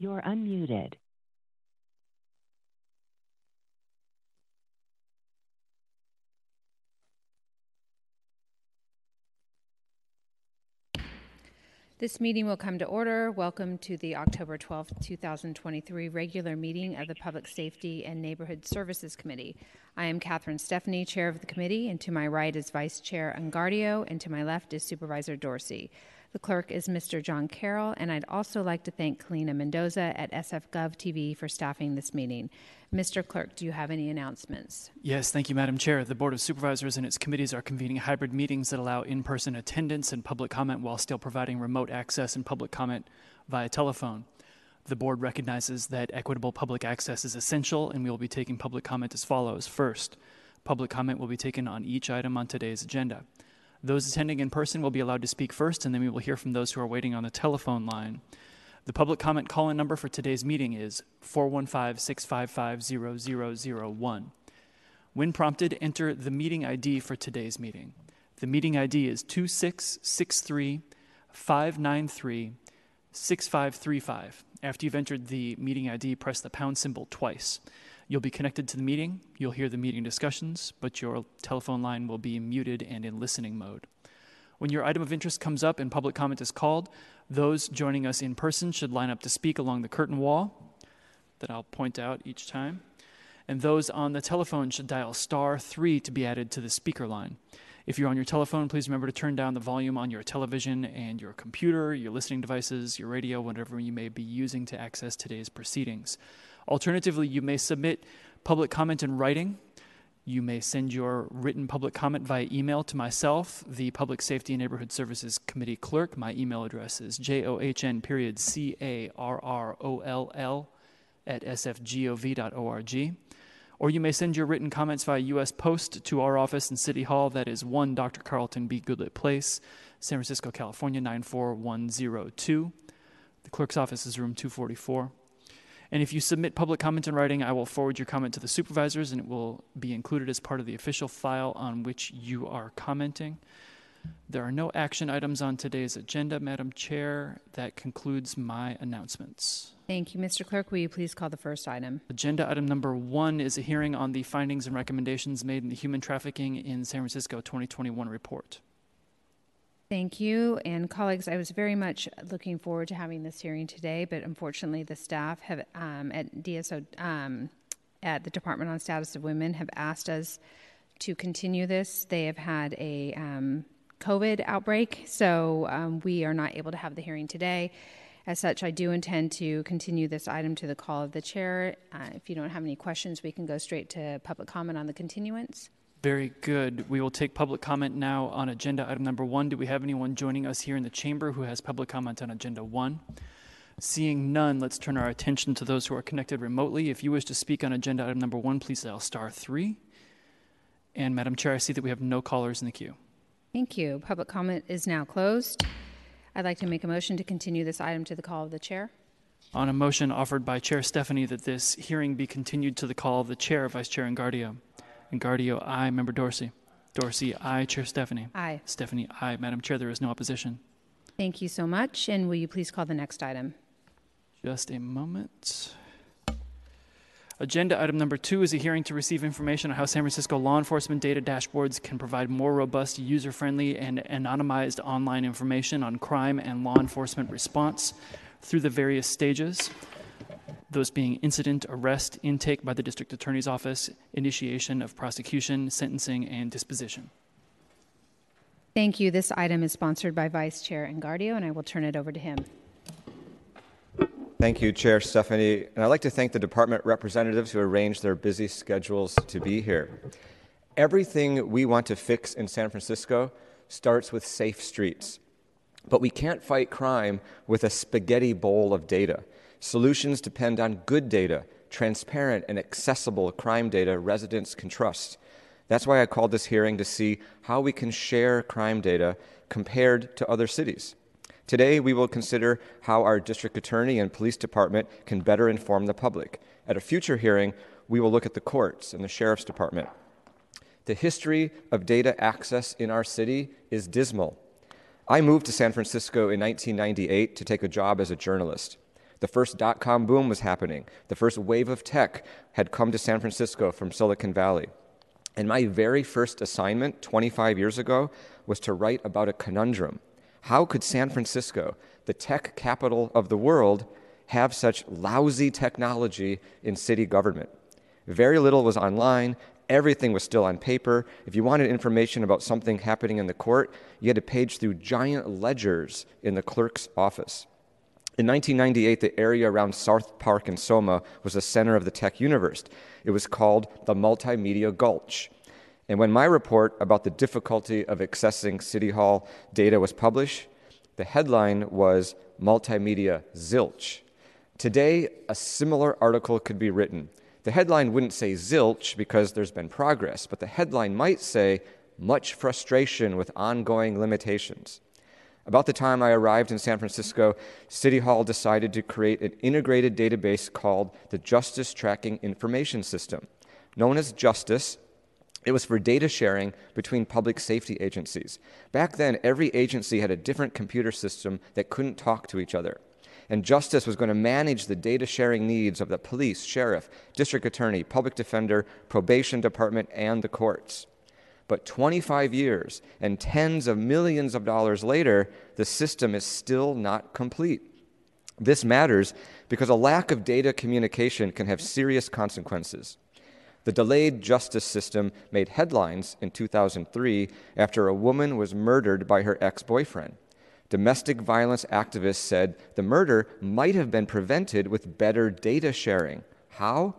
You're unmuted. This meeting will come to order. Welcome to the October 12th, 2023 regular meeting of the Public Safety and Neighborhood Services Committee. I am Catherine Stefani, Chair of the committee, and to my right is Vice Chair Engardio, and to my left is Supervisor Dorsey. The clerk is Mr. John Carroll, and I'd also like to thank Kalina Mendoza at SFGov TV for staffing this meeting. Mr. Clerk, do you have any announcements? Yes, thank you, Madam Chair. The Board of Supervisors and its committees are convening hybrid meetings that allow in person attendance and public comment while still providing remote access and public comment via telephone. The Board recognizes that equitable public access is essential, and we will be taking public comment as follows. First, public comment will be taken on each item on today's agenda. Those attending in person will be allowed to speak first, and then we will hear from those who are waiting on the telephone line. The public comment call in number for today's meeting is 415 655 0001. When prompted, enter the meeting ID for today's meeting. The meeting ID is 2663 593 6535. After you've entered the meeting ID, press the pound symbol twice. You'll be connected to the meeting, you'll hear the meeting discussions, but your telephone line will be muted and in listening mode. When your item of interest comes up and public comment is called, those joining us in person should line up to speak along the curtain wall that I'll point out each time. And those on the telephone should dial star 3 to be added to the speaker line. If you're on your telephone, please remember to turn down the volume on your television and your computer, your listening devices, your radio, whatever you may be using to access today's proceedings. Alternatively, you may submit public comment in writing. You may send your written public comment via email to myself, the Public Safety and Neighborhood Services Committee clerk. My email address is john period c a r r o l l at sfgov.org. Or you may send your written comments via U.S. Post to our office in City Hall. That is 1 Dr. Carlton B. Goodlett Place, San Francisco, California 94102. The clerk's office is room 244. And if you submit public comment in writing, I will forward your comment to the supervisors and it will be included as part of the official file on which you are commenting. There are no action items on today's agenda, Madam Chair. That concludes my announcements. Thank you, Mr. Clerk. Will you please call the first item? Agenda item number one is a hearing on the findings and recommendations made in the Human Trafficking in San Francisco 2021 report. Thank you. And colleagues, I was very much looking forward to having this hearing today, but unfortunately, the staff have um, at DSO, um, at the Department on Status of Women, have asked us to continue this. They have had a um, COVID outbreak, so um, we are not able to have the hearing today. As such, I do intend to continue this item to the call of the chair. Uh, if you don't have any questions, we can go straight to public comment on the continuance. Very good. We will take public comment now on agenda item number one. Do we have anyone joining us here in the chamber who has public comment on agenda one? Seeing none, let's turn our attention to those who are connected remotely. If you wish to speak on agenda item number one, please dial star three. And Madam Chair, I see that we have no callers in the queue. Thank you. Public comment is now closed. I'd like to make a motion to continue this item to the call of the chair. On a motion offered by Chair Stefani that this hearing be continued to the call of the chair, Vice Chair Engardio. Engardio, aye. Member Dorsey. Dorsey, aye. Chair Stefani. Aye. Stefani, aye. Madam Chair, there is no opposition. Thank you so much. And will you please call the next item? Just a moment. Agenda item number two is a hearing to receive information on how San Francisco law enforcement data dashboards can provide more robust, user friendly, and anonymized online information on crime and law enforcement response through the various stages those being incident, arrest, intake by the district attorney's office, initiation of prosecution, sentencing, and disposition. Thank you. This item is sponsored by Vice Chair Engardio, and I will turn it over to him. Thank you, Chair Stefani. And I'd like to thank the department representatives who arranged their busy schedules to be here. Everything we want to fix in San Francisco starts with safe streets. But we can't fight crime with a spaghetti bowl of data. Solutions depend on good data, transparent and accessible crime data residents can trust. That's why I called this hearing to see how we can share crime data compared to other cities. Today, we will consider how our district attorney and police department can better inform the public. At a future hearing, we will look at the courts and the sheriff's department. The history of data access in our city is dismal. I moved to San Francisco in 1998 to take a job as a journalist. The first dot com boom was happening. The first wave of tech had come to San Francisco from Silicon Valley. And my very first assignment 25 years ago was to write about a conundrum. How could San Francisco, the tech capital of the world, have such lousy technology in city government? Very little was online. Everything was still on paper. If you wanted information about something happening in the court, you had to page through giant ledgers in the clerk's office. In 1998, the area around South Park and Soma was the center of the tech universe. It was called the Multimedia Gulch. And when my report about the difficulty of accessing City Hall data was published, the headline was Multimedia Zilch. Today, a similar article could be written. The headline wouldn't say zilch because there's been progress, but the headline might say much frustration with ongoing limitations. About the time I arrived in San Francisco, City Hall decided to create an integrated database called the Justice Tracking Information System. Known as Justice, it was for data sharing between public safety agencies. Back then, every agency had a different computer system that couldn't talk to each other. And Justice was going to manage the data sharing needs of the police, sheriff, district attorney, public defender, probation department, and the courts. But 25 years and tens of millions of dollars later, the system is still not complete. This matters because a lack of data communication can have serious consequences. The delayed justice system made headlines in 2003 after a woman was murdered by her ex boyfriend. Domestic violence activists said the murder might have been prevented with better data sharing. How?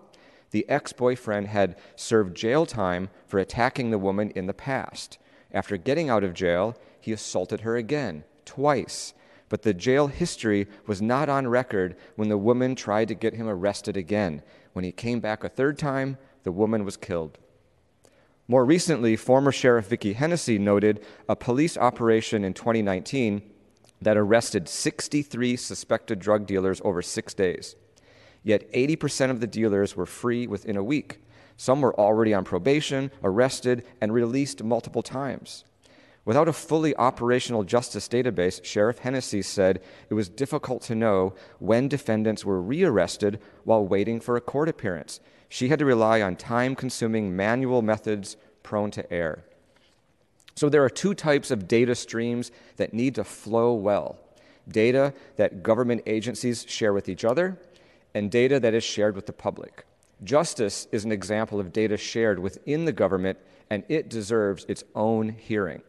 The ex boyfriend had served jail time for attacking the woman in the past. After getting out of jail, he assaulted her again, twice. But the jail history was not on record when the woman tried to get him arrested again. When he came back a third time, the woman was killed. More recently, former Sheriff Vicki Hennessy noted a police operation in 2019 that arrested 63 suspected drug dealers over six days. Yet 80% of the dealers were free within a week. Some were already on probation, arrested, and released multiple times. Without a fully operational justice database, Sheriff Hennessy said it was difficult to know when defendants were rearrested while waiting for a court appearance. She had to rely on time consuming manual methods prone to error. So there are two types of data streams that need to flow well data that government agencies share with each other, and data that is shared with the public. Justice is an example of data shared within the government, and it deserves its own hearing.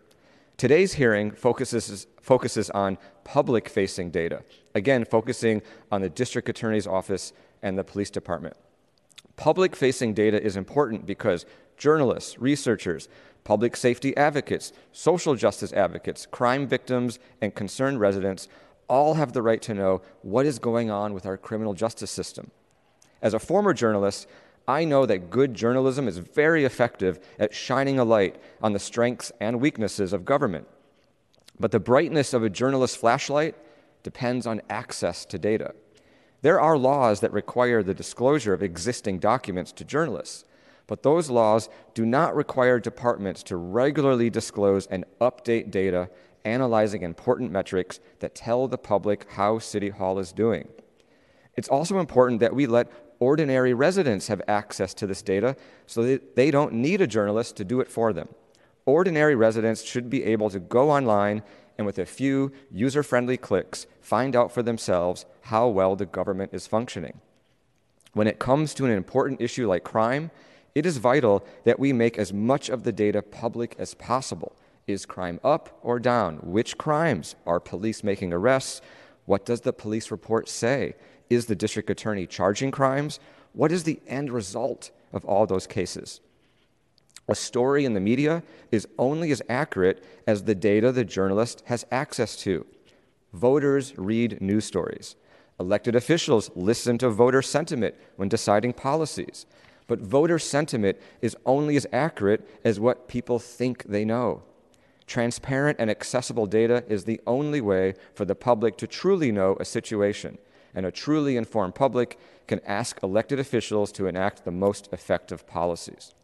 Today's hearing focuses, focuses on public facing data, again, focusing on the district attorney's office and the police department. Public facing data is important because journalists, researchers, public safety advocates, social justice advocates, crime victims, and concerned residents all have the right to know what is going on with our criminal justice system. As a former journalist, I know that good journalism is very effective at shining a light on the strengths and weaknesses of government. But the brightness of a journalist's flashlight depends on access to data. There are laws that require the disclosure of existing documents to journalists, but those laws do not require departments to regularly disclose and update data analyzing important metrics that tell the public how City Hall is doing. It's also important that we let ordinary residents have access to this data so that they don't need a journalist to do it for them. Ordinary residents should be able to go online and, with a few user friendly clicks, find out for themselves how well the government is functioning. When it comes to an important issue like crime, it is vital that we make as much of the data public as possible is crime up or down? Which crimes? Are police making arrests? What does the police report say? Is the district attorney charging crimes? What is the end result of all those cases? A story in the media is only as accurate as the data the journalist has access to. Voters read news stories. Elected officials listen to voter sentiment when deciding policies. But voter sentiment is only as accurate as what people think they know. Transparent and accessible data is the only way for the public to truly know a situation, and a truly informed public can ask elected officials to enact the most effective policies.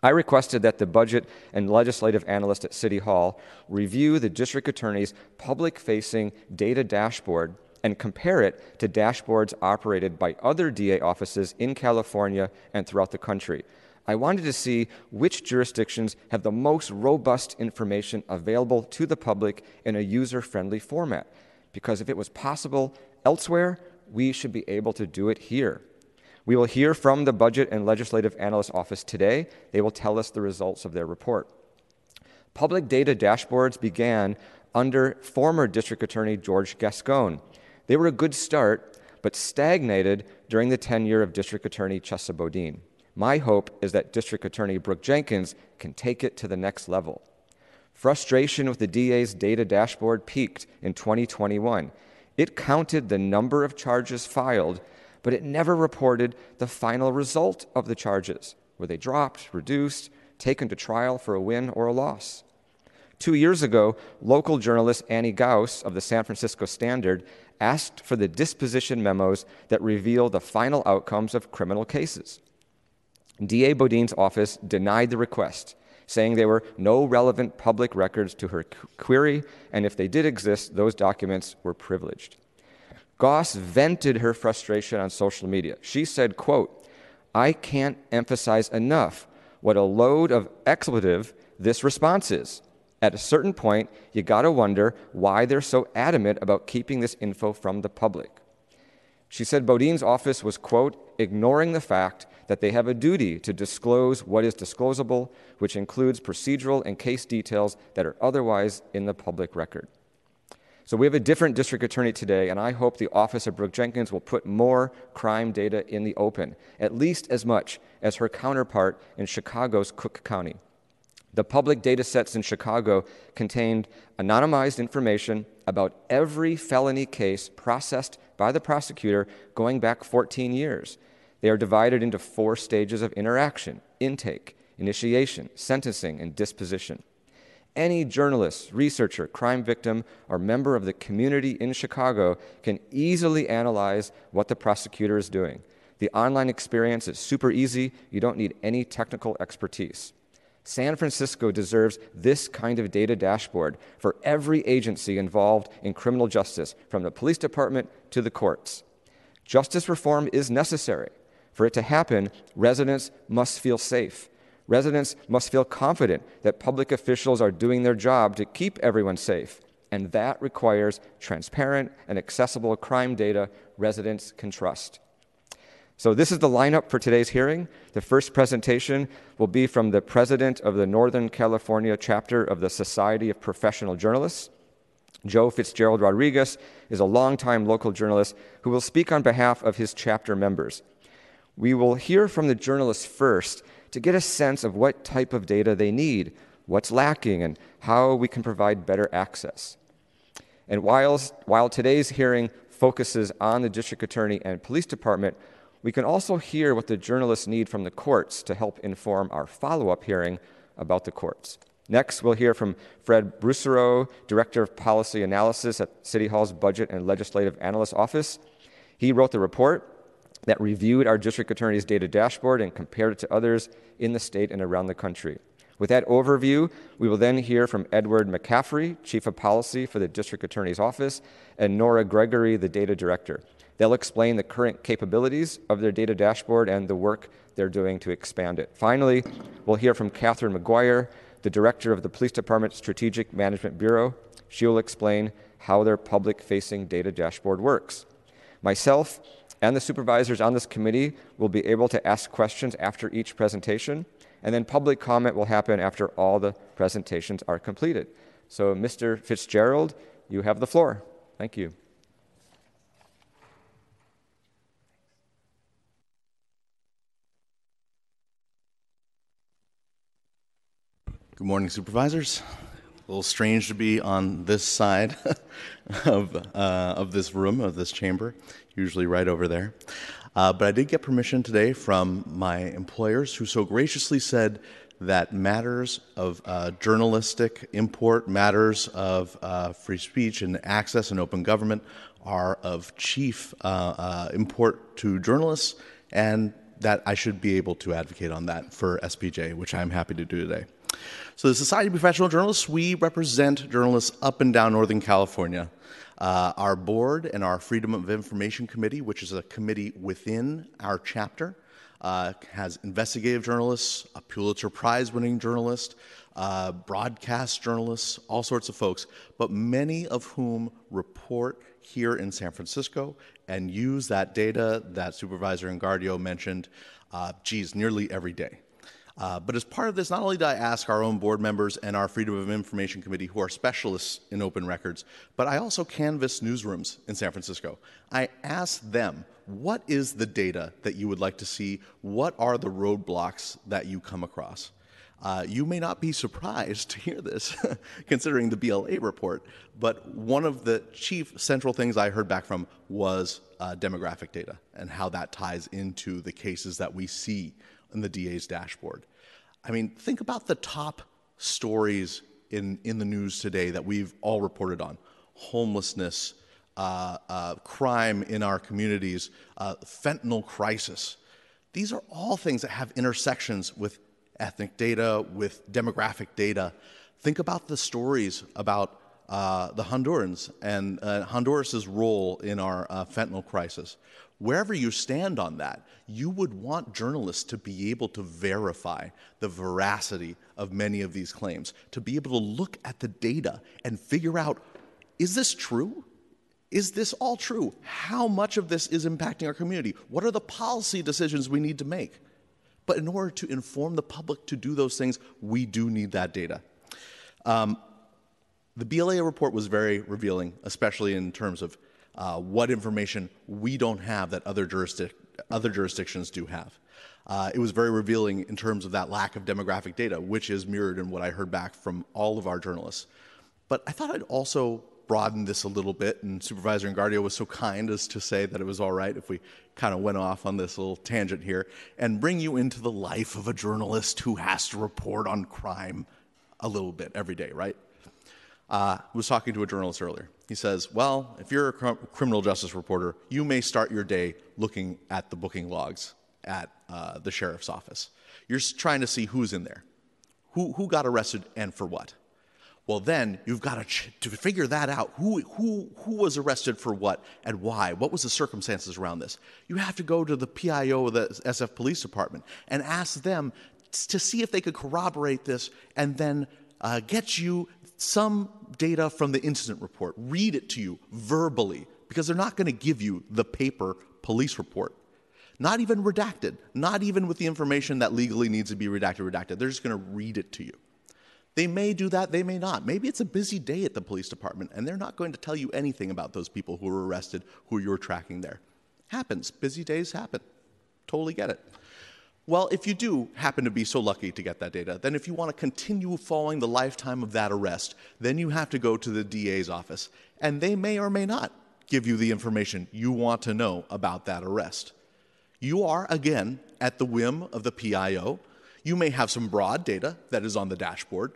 I requested that the budget and legislative analyst at City Hall review the district attorney's public facing data dashboard and compare it to dashboards operated by other DA offices in California and throughout the country. I wanted to see which jurisdictions have the most robust information available to the public in a user friendly format. Because if it was possible elsewhere, we should be able to do it here. We will hear from the Budget and Legislative Analyst Office today. They will tell us the results of their report. Public data dashboards began under former District Attorney George Gascon. They were a good start, but stagnated during the tenure of District Attorney Chesa Boudin. My hope is that District Attorney Brooke Jenkins can take it to the next level. Frustration with the DA's data dashboard peaked in 2021. It counted the number of charges filed, but it never reported the final result of the charges. Were they dropped, reduced, taken to trial for a win or a loss? Two years ago, local journalist Annie Gaus of the San Francisco Standard asked for the disposition memos that reveal the final outcomes of criminal cases. DA Boudin's office denied the request, saying there were no relevant public records to her query, and if they did exist, those documents were privileged. Goss vented her frustration on social media. She said, quote, I can't emphasize enough what a load of expletive this response is. At a certain point, you got to wonder why they're so adamant about keeping this info from the public. She said Boudin's office was, quote, ignoring the fact that they have a duty to disclose what is disclosable, which includes procedural and case details that are otherwise in the public record. So we have a different district attorney today, and I hope the office of Brooke Jenkins will put more crime data in the open, at least as much as her counterpart in Chicago's Cook County. The public data sets in Chicago contained anonymized information about every felony case processed by the prosecutor going back 14 years. They are divided into four stages of interaction intake, initiation, sentencing, and disposition. Any journalist, researcher, crime victim, or member of the community in Chicago can easily analyze what the prosecutor is doing. The online experience is super easy, you don't need any technical expertise. San Francisco deserves this kind of data dashboard for every agency involved in criminal justice, from the police department to the courts. Justice reform is necessary. For it to happen, residents must feel safe. Residents must feel confident that public officials are doing their job to keep everyone safe. And that requires transparent and accessible crime data residents can trust. So, this is the lineup for today's hearing. The first presentation will be from the president of the Northern California chapter of the Society of Professional Journalists. Joe Fitzgerald Rodriguez is a longtime local journalist who will speak on behalf of his chapter members. We will hear from the journalists first to get a sense of what type of data they need, what's lacking, and how we can provide better access. And while, while today's hearing focuses on the district attorney and police department, we can also hear what the journalists need from the courts to help inform our follow up hearing about the courts. Next, we'll hear from Fred Brousseau, Director of Policy Analysis at City Hall's Budget and Legislative Analyst Office. He wrote the report that reviewed our district attorney's data dashboard and compared it to others in the state and around the country. With that overview, we will then hear from Edward McCaffrey, Chief of Policy for the District Attorney's Office, and Nora Gregory, the Data Director. They'll explain the current capabilities of their data dashboard and the work they're doing to expand it. Finally, we'll hear from Catherine McGuire, the director of the Police Department Strategic Management Bureau. She will explain how their public facing data dashboard works. Myself and the supervisors on this committee will be able to ask questions after each presentation, and then public comment will happen after all the presentations are completed. So, Mr. Fitzgerald, you have the floor. Thank you. Good morning, supervisors. A little strange to be on this side of, uh, of this room, of this chamber, usually right over there. Uh, but I did get permission today from my employers who so graciously said that matters of uh, journalistic import, matters of uh, free speech and access and open government are of chief uh, uh, import to journalists, and that I should be able to advocate on that for SPJ, which I'm happy to do today. So, the Society of Professional Journalists, we represent journalists up and down Northern California. Uh, our board and our Freedom of Information Committee, which is a committee within our chapter, uh, has investigative journalists, a Pulitzer Prize winning journalist, uh, broadcast journalists, all sorts of folks, but many of whom report here in San Francisco and use that data that Supervisor Engardio mentioned, uh, geez, nearly every day. Uh, but as part of this, not only did I ask our own board members and our Freedom of Information Committee, who are specialists in open records, but I also canvassed newsrooms in San Francisco. I asked them, what is the data that you would like to see? What are the roadblocks that you come across? Uh, you may not be surprised to hear this, considering the BLA report, but one of the chief central things I heard back from was uh, demographic data and how that ties into the cases that we see in the DA's dashboard. I mean, think about the top stories in, in the news today that we've all reported on homelessness, uh, uh, crime in our communities, uh, fentanyl crisis. These are all things that have intersections with ethnic data, with demographic data. Think about the stories about uh, the Hondurans and uh, Honduras' role in our uh, fentanyl crisis. Wherever you stand on that, you would want journalists to be able to verify the veracity of many of these claims, to be able to look at the data and figure out is this true? Is this all true? How much of this is impacting our community? What are the policy decisions we need to make? But in order to inform the public to do those things, we do need that data. Um, the BLA report was very revealing, especially in terms of uh, what information we don't have that other, jurisdic- other jurisdictions do have. Uh, it was very revealing in terms of that lack of demographic data, which is mirrored in what I heard back from all of our journalists. But I thought I'd also broaden this a little bit, and Supervisor Engardio was so kind as to say that it was all right if we kind of went off on this little tangent here and bring you into the life of a journalist who has to report on crime a little bit every day, right? Uh, was talking to a journalist earlier. He says, Well, if you're a cr- criminal justice reporter, you may start your day looking at the booking logs at uh, the sheriff's office. You're trying to see who's in there, who, who got arrested and for what. Well, then you've got to, ch- to figure that out. Who, who, who was arrested for what and why? What was the circumstances around this? You have to go to the PIO of the SF Police Department and ask them to see if they could corroborate this and then uh, get you some data from the incident report, read it to you verbally, because they're not going to give you the paper police report. Not even redacted, not even with the information that legally needs to be redacted, redacted. They're just going to read it to you. They may do that, they may not. Maybe it's a busy day at the police department and they're not going to tell you anything about those people who were arrested, who you're tracking there. Happens. Busy days happen. Totally get it. Well, if you do happen to be so lucky to get that data, then if you want to continue following the lifetime of that arrest, then you have to go to the DA's office. And they may or may not give you the information you want to know about that arrest. You are, again, at the whim of the PIO. You may have some broad data that is on the dashboard,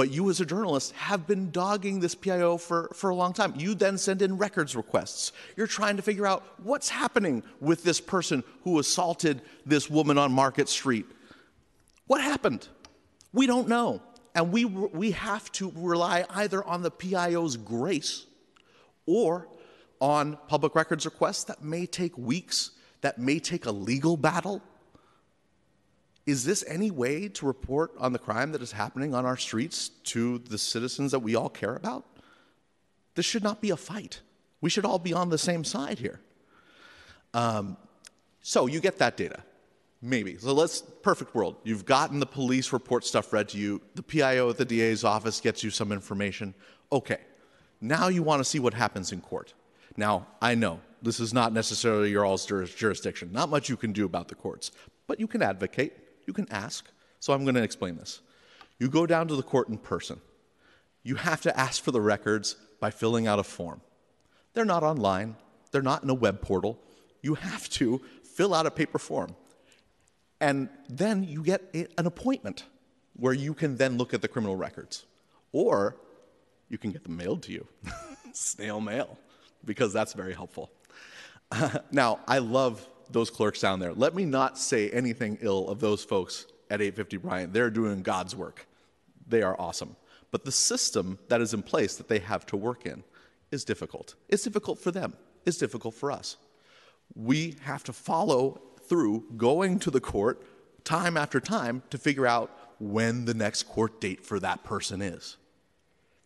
but you, as a journalist, have been dogging this PIO for, for a long time. You then send in records requests. You're trying to figure out what's happening with this person who assaulted this woman on Market Street. What happened? We don't know. And we, we have to rely either on the PIO's grace or on public records requests that may take weeks, that may take a legal battle is this any way to report on the crime that is happening on our streets to the citizens that we all care about? This should not be a fight. We should all be on the same side here. Um, so you get that data. Maybe. So let's, perfect world. You've gotten the police report stuff read to you. The PIO at the DA's office gets you some information. Okay. Now you want to see what happens in court. Now, I know this is not necessarily your all's jurisdiction. Not much you can do about the courts, but you can advocate. You can ask. So I'm going to explain this. You go down to the court in person. You have to ask for the records by filling out a form. They're not online, they're not in a web portal. You have to fill out a paper form. And then you get an appointment where you can then look at the criminal records. Or you can get them mailed to you, snail mail, because that's very helpful. Uh, now, I love those clerks down there. Let me not say anything ill of those folks at 850 Bryant. They're doing God's work. They are awesome. But the system that is in place that they have to work in is difficult. It's difficult for them, it's difficult for us. We have to follow through going to the court time after time to figure out when the next court date for that person is.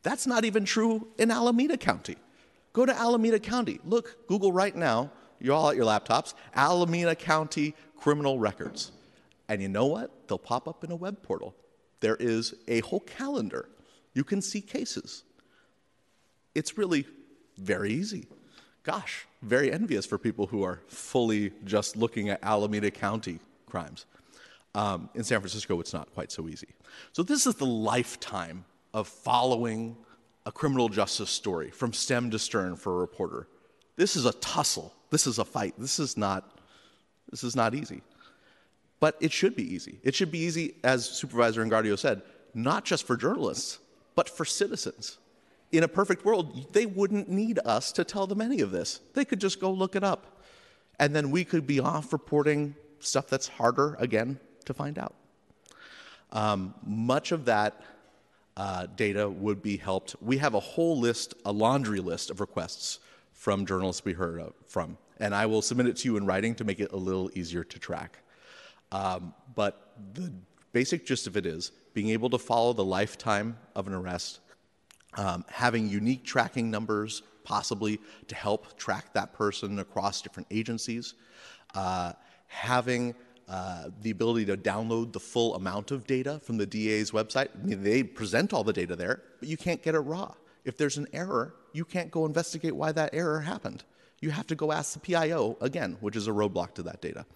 That's not even true in Alameda County. Go to Alameda County. Look, Google right now, you're all at your laptops, Alameda County criminal records. And you know what? They'll pop up in a web portal. There is a whole calendar. You can see cases. It's really very easy. Gosh, very envious for people who are fully just looking at Alameda County crimes. Um, in San Francisco, it's not quite so easy. So, this is the lifetime of following a criminal justice story from stem to stern for a reporter. This is a tussle. This is a fight. This is not, this is not easy. But it should be easy. It should be easy, as Supervisor Engardio said, not just for journalists, but for citizens. In a perfect world, they wouldn't need us to tell them any of this. They could just go look it up. And then we could be off reporting stuff that's harder, again, to find out. Um, much of that uh, data would be helped. We have a whole list, a laundry list of requests from journalists we heard of, from, and I will submit it to you in writing to make it a little easier to track. Um, but the basic gist of it is being able to follow the lifetime of an arrest, um, having unique tracking numbers, possibly to help track that person across different agencies, uh, having uh, the ability to download the full amount of data from the DA's website. I mean, they present all the data there, but you can't get it raw. If there's an error, you can't go investigate why that error happened. You have to go ask the PIO again, which is a roadblock to that data.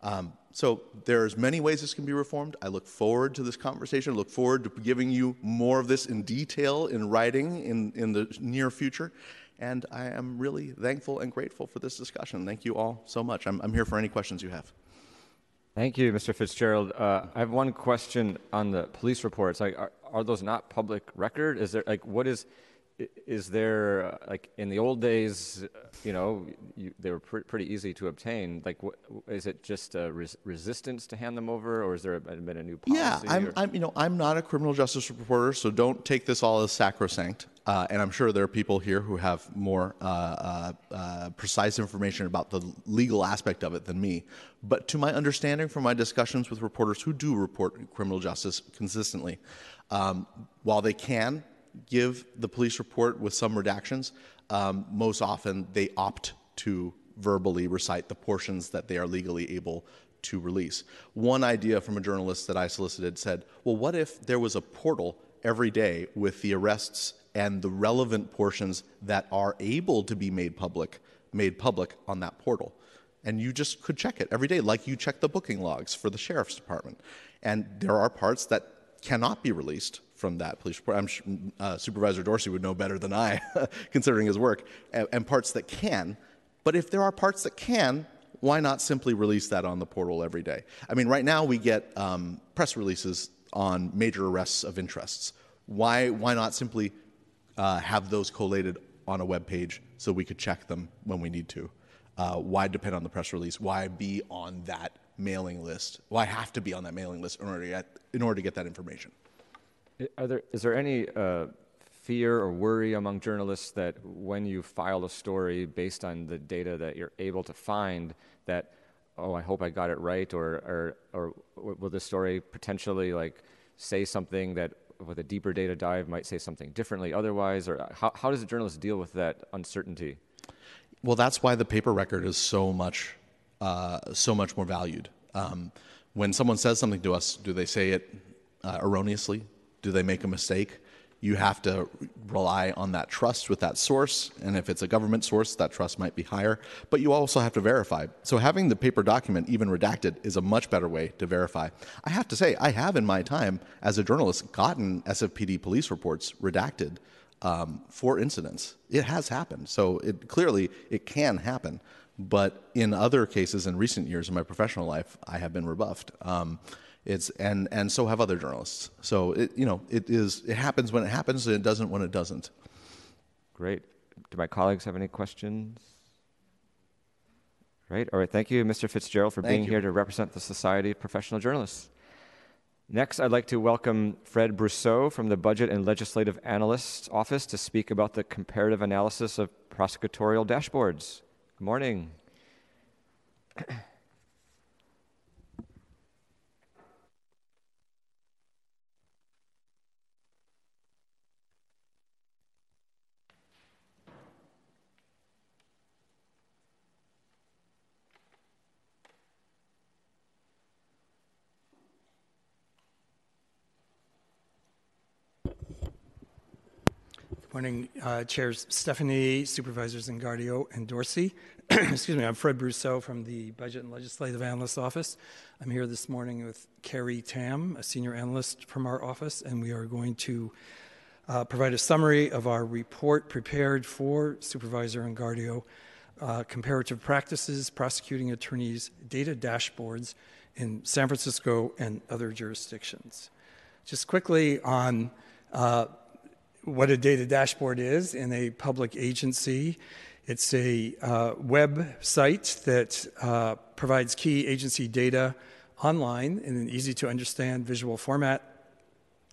Um, so there's many ways this can be reformed. I look forward to this conversation. I look forward to giving you more of this in detail in writing in, in the near future. And I am really thankful and grateful for this discussion. Thank you all so much. I'm, I'm here for any questions you have. Thank you, Mr. Fitzgerald. Uh, I have one question on the police reports. Like, are, are, those not public record? Is there like what is is there uh, like in the old days? You know, you, they were pr- pretty easy to obtain. Like, is it just a res- resistance to hand them over, or is there been a new policy? Yeah, I'm, I'm, you know I'm not a criminal justice reporter, so don't take this all as sacrosanct. Uh, and I'm sure there are people here who have more uh, uh, uh, precise information about the legal aspect of it than me. But to my understanding from my discussions with reporters who do report criminal justice consistently, um, while they can give the police report with some redactions, um, most often they opt to verbally recite the portions that they are legally able to release. One idea from a journalist that I solicited said, well, what if there was a portal every day with the arrests and the relevant portions that are able to be made public made public on that portal and you just could check it every day like you check the booking logs for the sheriff's department and there are parts that cannot be released from that police report i'm sure uh, supervisor dorsey would know better than i considering his work and, and parts that can but if there are parts that can why not simply release that on the portal every day i mean right now we get um, press releases on major arrests of interests why why not simply uh, have those collated on a web page so we could check them when we need to. Uh, why depend on the press release? Why be on that mailing list? Why have to be on that mailing list in order to get, in order to get that information? Are there, is there any uh, fear or worry among journalists that when you file a story based on the data that you're able to find, that oh, I hope I got it right, or or, or will the story potentially like say something that with a deeper data dive might say something differently otherwise? Or how, how does a journalist deal with that uncertainty? Well, that's why the paper record is so much, uh, so much more valued. Um, when someone says something to us, do they say it uh, erroneously? Do they make a mistake? you have to rely on that trust with that source. And if it's a government source, that trust might be higher. But you also have to verify. So having the paper document, even redacted, is a much better way to verify. I have to say, I have in my time as a journalist gotten SFPD police reports redacted um, for incidents. It has happened. So it clearly it can happen. But in other cases in recent years in my professional life, I have been rebuffed. Um, it's and and so have other journalists. So it you know it is it happens when it happens and it doesn't when it doesn't. Great. Do my colleagues have any questions? Right. All right. Thank you, Mr. Fitzgerald, for Thank being you. here to represent the Society of Professional Journalists. Next, I'd like to welcome Fred Brousseau from the Budget and Legislative Analyst's Office to speak about the comparative analysis of prosecutorial dashboards. Good morning. Morning, uh, Chairs Stefani, Supervisors Engardio and Dorsey. Excuse me, I'm Fred Brousseau from the Budget and Legislative Analyst Office. I'm here this morning with Carrie Tam, a senior analyst from our office, and we are going to uh, provide a summary of our report prepared for Supervisor Engardio, uh, comparative practices, prosecuting attorneys, data dashboards in San Francisco and other jurisdictions. Just quickly on uh, what a data dashboard is in a public agency. It's a uh, website that uh, provides key agency data online in an easy to understand visual format.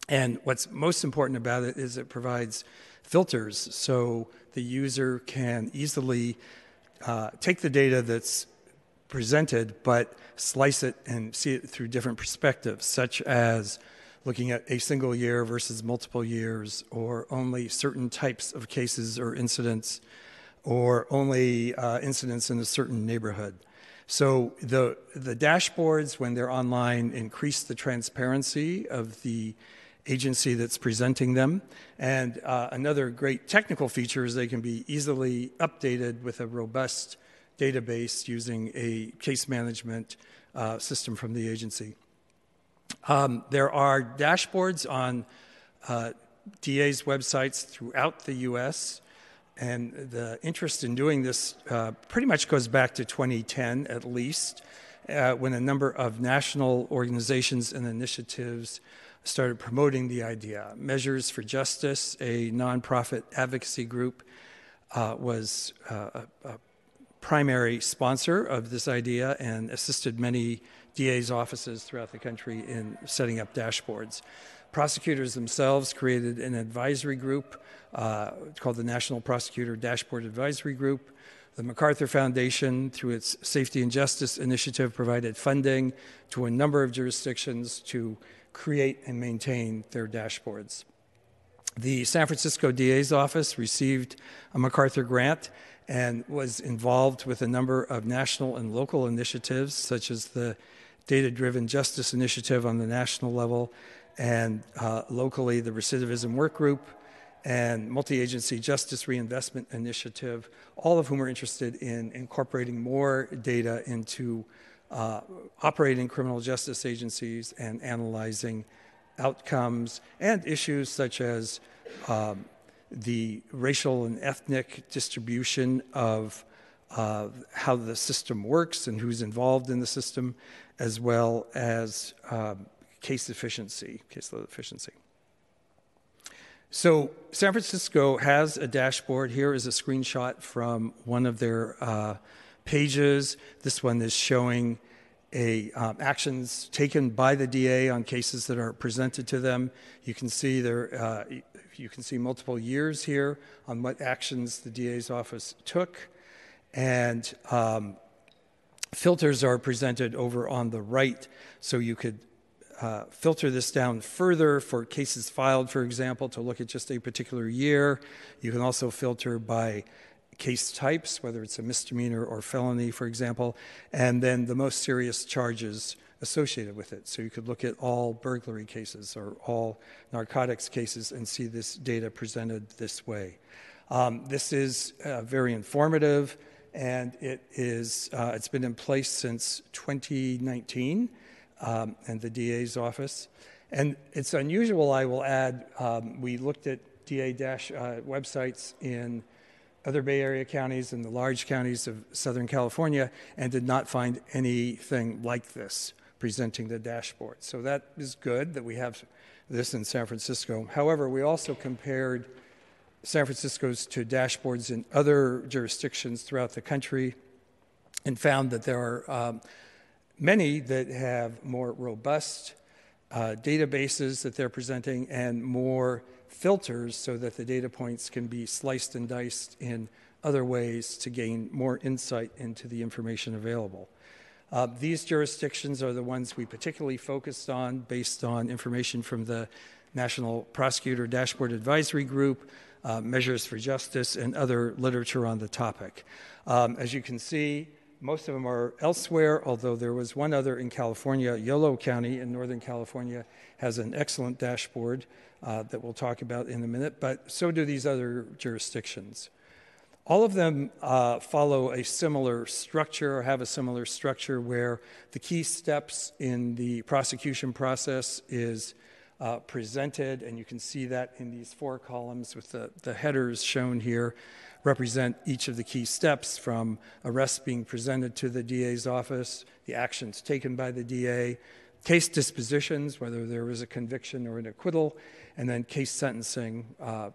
And what's most important about it is it provides filters so the user can easily uh, take the data that's presented but slice it and see it through different perspectives, such as looking at a single year versus multiple years, or only certain types of cases or incidents, or only uh, incidents in a certain neighborhood. So the the dashboards, when they're online, increase the transparency of the agency that's presenting them. And uh, another great technical feature is they can be easily updated with a robust database using a case management uh, system from the agency. Um, there are dashboards on uh, DA's websites throughout the U.S., and the interest in doing this uh, pretty much goes back to 2010 at least, uh, when a number of national organizations and initiatives started promoting the idea. Measures for Justice, a nonprofit advocacy group, uh, was uh, a, a primary sponsor of this idea and assisted many DA's offices throughout the country in setting up dashboards. Prosecutors themselves created an advisory group uh, called the National Prosecutor Dashboard Advisory Group. The MacArthur Foundation, through its Safety and Justice Initiative, provided funding to a number of jurisdictions to create and maintain their dashboards. The San Francisco DA's office received a MacArthur grant and was involved with a number of national and local initiatives, such as the Data Driven Justice Initiative on the national level, and uh, locally the Recidivism Work Group and Multi Agency Justice Reinvestment Initiative, all of whom are interested in incorporating more data into uh, operating criminal justice agencies and analyzing outcomes and issues such as um, the racial and ethnic distribution of uh, how the system works and who's involved in the system, as well as um, case efficiency, caseload efficiency. So, San Francisco has a dashboard. Here is a screenshot from one of their uh, pages. This one is showing a um, actions taken by the DA on cases that are presented to them. You can see there, uh, you can see multiple years here on what actions the DA's office took, and um, filters are presented over on the right, so you could uh, filter this down further for cases filed, for example, to look at just a particular year. You can also filter by case types, whether it's a misdemeanor or felony, for example, and then the most serious charges associated with it. So you could look at all burglary cases or all narcotics cases and see this data presented this way. Um, this is uh, very informative, and it is uh, it's been in place since 2019, um, and the DA's office. And it's unusual, I will add. Um, we looked at DA dash uh, websites in other Bay Area counties and the large counties of Southern California and did not find anything like this presenting the dashboard. So that is good that we have this in San Francisco. However, we also compared San Francisco's to dashboards in other jurisdictions throughout the country and found that there are um, many that have more robust uh, databases that they're presenting and more filters so that the data points can be sliced and diced in other ways to gain more insight into the information available. Uh, these jurisdictions are the ones we particularly focused on based on information from the National Prosecutor Dashboard Advisory Group, uh, Measures for Justice, and other literature on the topic. Um, as you can see, most of them are elsewhere, although there was one other in California. Yolo County in Northern California has an excellent dashboard uh, that we'll talk about in a minute, but so do these other jurisdictions. All of them uh, follow a similar structure or have a similar structure where the key steps in the prosecution process is uh, presented, and you can see that in these four columns with the, the headers shown here represent each of the key steps from arrests being presented to the DA's office, the actions taken by the DA, case dispositions, whether there was a conviction or an acquittal, and then case sentencing, uh,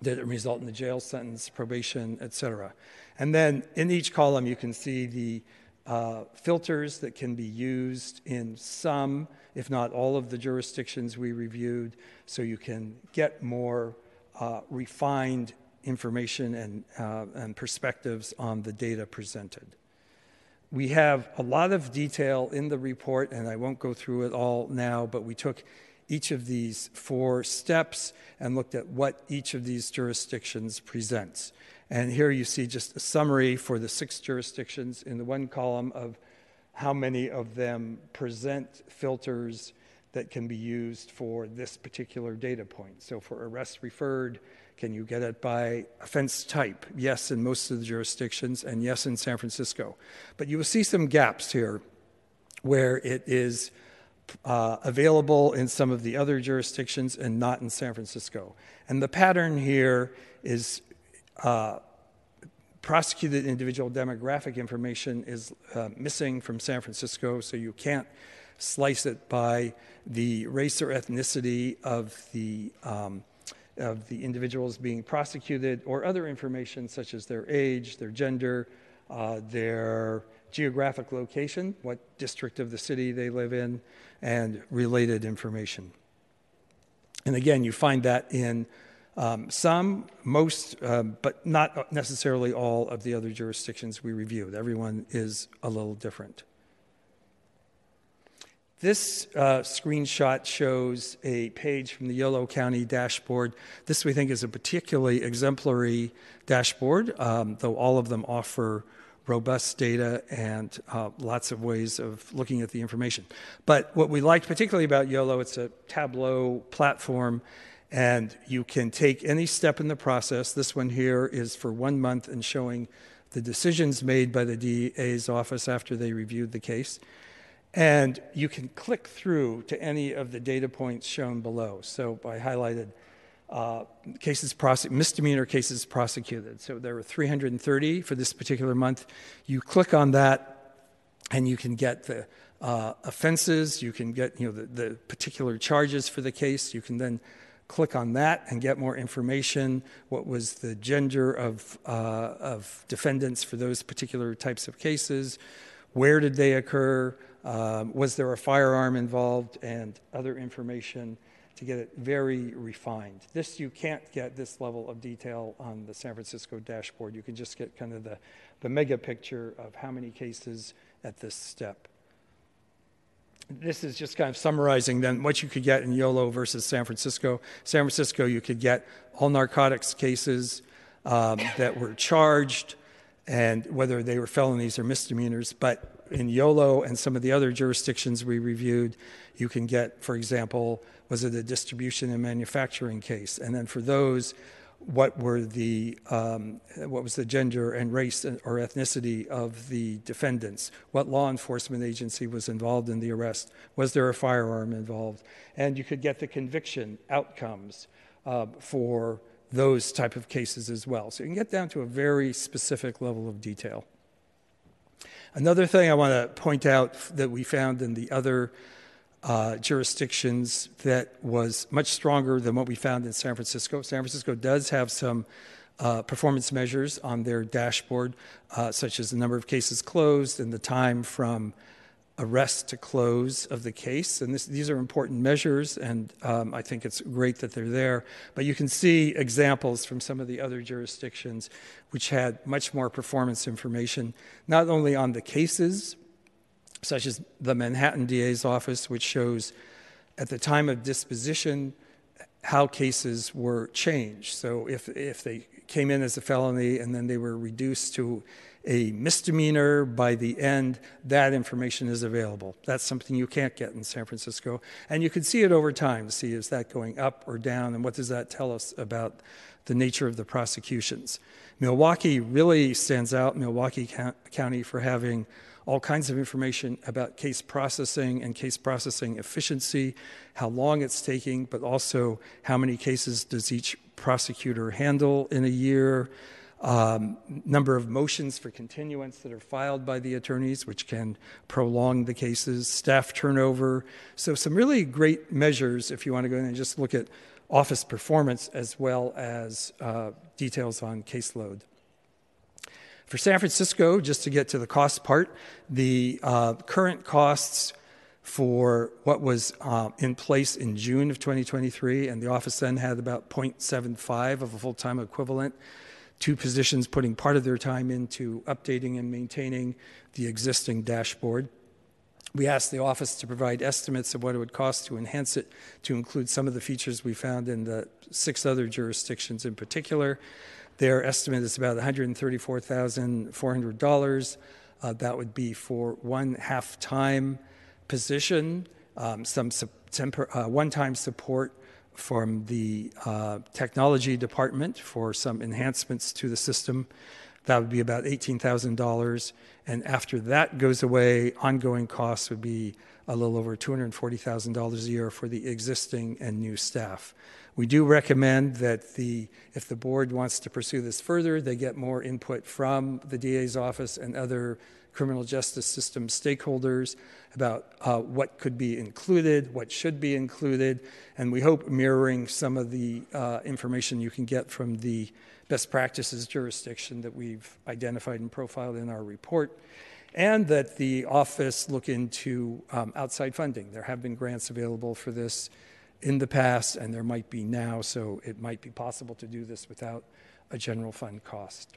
did it result in a jail sentence, probation, etc. And then in each column, you can see the uh, filters that can be used in some, if not all, of the jurisdictions we reviewed, so you can get more uh, refined information and, uh, and perspectives on the data presented. We have a lot of detail in the report, and I won't go through it all now, but we took each of these four steps and looked at what each of these jurisdictions presents. And here you see just a summary for the six jurisdictions in the one column of how many of them present filters that can be used for this particular data point. So for arrest referred, can you get it by offense type? Yes, in most of the jurisdictions, and yes, in San Francisco. But you will see some gaps here where it is uh, available in some of the other jurisdictions and not in San Francisco. And the pattern here is uh, prosecuted individual demographic information is uh, missing from San Francisco, so you can't slice it by the race or ethnicity of the um, of the individuals being prosecuted or other information such as their age, their gender, uh, their geographic location, what district of the city they live in, and related information. And again, you find that in um, some, most, um, but not necessarily all of the other jurisdictions we reviewed. Everyone is a little different. This uh, screenshot shows a page from the Yolo County dashboard. This, we think, is a particularly exemplary dashboard, um, though all of them offer robust data and uh, lots of ways of looking at the information. But what we liked particularly about Yolo, it's a Tableau platform, and you can take any step in the process. This one here is for one month and showing the decisions made by the DA's office after they reviewed the case. And you can click through to any of the data points shown below. So I highlighted uh, cases misdemeanor cases prosecuted. So there were 330 for this particular month. You click on that, and you can get the uh, offenses. You can get you know the, the particular charges for the case. You can then click on that and get more information. What was the gender of uh, of defendants for those particular types of cases? Where did they occur? Um, was there a firearm involved? And other information to get it very refined. This, you can't get this level of detail on the San Francisco dashboard. You can just get kind of the, the mega picture of how many cases at this step. This is just kind of summarizing then what you could get in YOLO versus San Francisco. San Francisco, you could get all narcotics cases um, that were charged and whether they were felonies or misdemeanors. But in YOLO and some of the other jurisdictions we reviewed, you can get, for example, was it a distribution and manufacturing case? And then for those, what were the um, what was the gender and race or ethnicity of the defendants? What law enforcement agency was involved in the arrest? Was there a firearm involved? And you could get the conviction outcomes uh, for those type of cases as well. So you can get down to a very specific level of detail. Another thing I want to point out that we found in the other uh, jurisdictions that was much stronger than what we found in San Francisco. San Francisco does have some uh, performance measures on their dashboard, uh, such as the number of cases closed and the time from arrest to close of the case. And this, these are important measures, and um, I think it's great that they're there. But you can see examples from some of the other jurisdictions which had much more performance information, not only on the cases, such as the Manhattan DA's office, which shows at the time of disposition how cases were changed. So if, if they came in as a felony and then they were reduced to a misdemeanor by the end, that information is available. That's something you can't get in San Francisco. And you can see it over time to see is that going up or down, and what does that tell us about the nature of the prosecutions. Milwaukee really stands out, Milwaukee County, for having all kinds of information about case processing and case processing efficiency, how long it's taking, but also how many cases does each prosecutor handle in a year, um, number of motions for continuance that are filed by the attorneys, which can prolong the cases, staff turnover. So, some really great measures if you want to go in and just look at office performance as well as uh, details on caseload. For San Francisco, just to get to the cost part, the uh, current costs for what was uh, in place in June of 2023, and the office then had about 0.75 of a full time equivalent. Two positions putting part of their time into updating and maintaining the existing dashboard. We asked the office to provide estimates of what it would cost to enhance it to include some of the features we found in the six other jurisdictions in particular. Their estimate is about $134,400. Uh, that would be for one half time position, um, some temper, uh, one time support from the uh, technology department for some enhancements to the system. That would be about $18,000. And after that goes away, ongoing costs would be a little over $240,000 a year for the existing and new staff. We do recommend that the, if the board wants to pursue this further, they get more input from the DA's office and other criminal justice system stakeholders about uh, what could be included, what should be included, and we hope mirroring some of the uh, information you can get from the best practices jurisdiction that we've identified and profiled in our report and that the office look into um, outside funding. There have been grants available for this in the past, and there might be now, so it might be possible to do this without a general fund cost.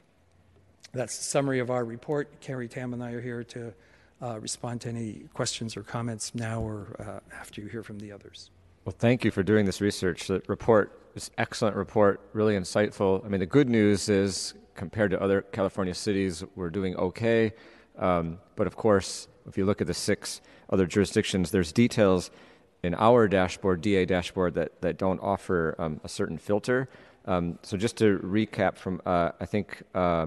That's the summary of our report. Carrie Tam and I are here to uh, respond to any questions or comments now or uh, after you hear from the others. Well, thank you for doing this research. The report is excellent report, really insightful. I mean, the good news is compared to other California cities, we're doing okay. Um, but of course, if you look at the six other jurisdictions, there's details in our dashboard, DA dashboard, that, that don't offer um, a certain filter. Um, so just to recap from, uh, I think, uh,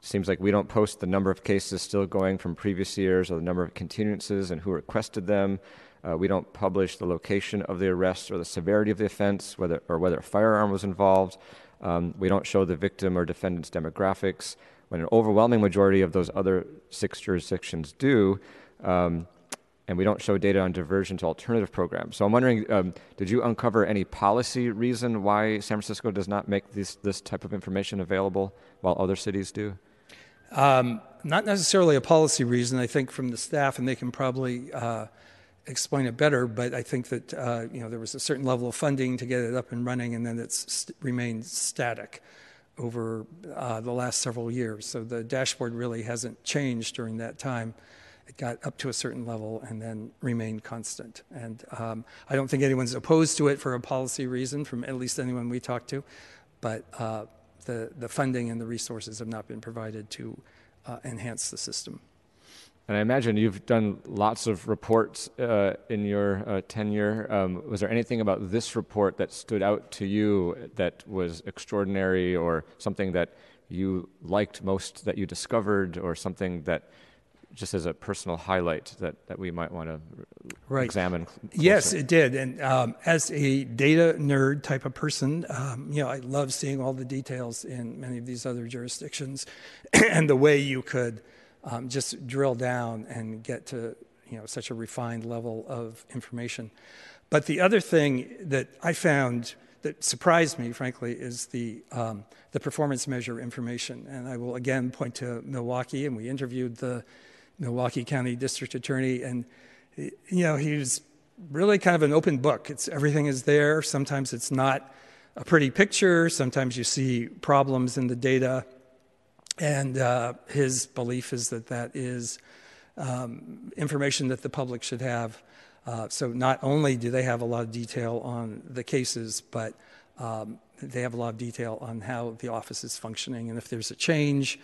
seems like we don't post the number of cases still going from previous years or the number of continuances and who requested them. Uh, we don't publish the location of the arrest or the severity of the offense, whether or whether a firearm was involved. Um, we don't show the victim or defendant's demographics. When an overwhelming majority of those other six jurisdictions do, um, and we don't show data on diversion to alternative programs. So I'm wondering, um, did you uncover any policy reason why San Francisco does not make this, this type of information available while other cities do? Um, not necessarily a policy reason. I think from the staff, and they can probably uh, explain it better. But I think that uh, you know there was a certain level of funding to get it up and running, and then it's st- remained static over uh, the last several years. So the dashboard really hasn't changed during that time it got up to a certain level and then remained constant. And um, I don't think anyone's opposed to it for a policy reason, from at least anyone we talked to, but uh, the, the funding and the resources have not been provided to uh, enhance the system. And I imagine you've done lots of reports uh, in your uh, tenure. Um, was there anything about this report that stood out to you that was extraordinary or something that you liked most that you discovered or something that just as a personal highlight that, that we might want to right. examine. Closer. Yes, it did. And um, as a data nerd type of person, um, you know, I love seeing all the details in many of these other jurisdictions, and the way you could um, just drill down and get to you know such a refined level of information. But the other thing that I found that surprised me, frankly, is the um, the performance measure information. And I will again point to Milwaukee, and we interviewed the Milwaukee County District Attorney, and you know he was really kind of an open book. It's everything is there. Sometimes it's not a pretty picture. Sometimes you see problems in the data, and uh, his belief is that that is um, information that the public should have. Uh, so not only do they have a lot of detail on the cases, but um, they have a lot of detail on how the office is functioning, and if there's a change,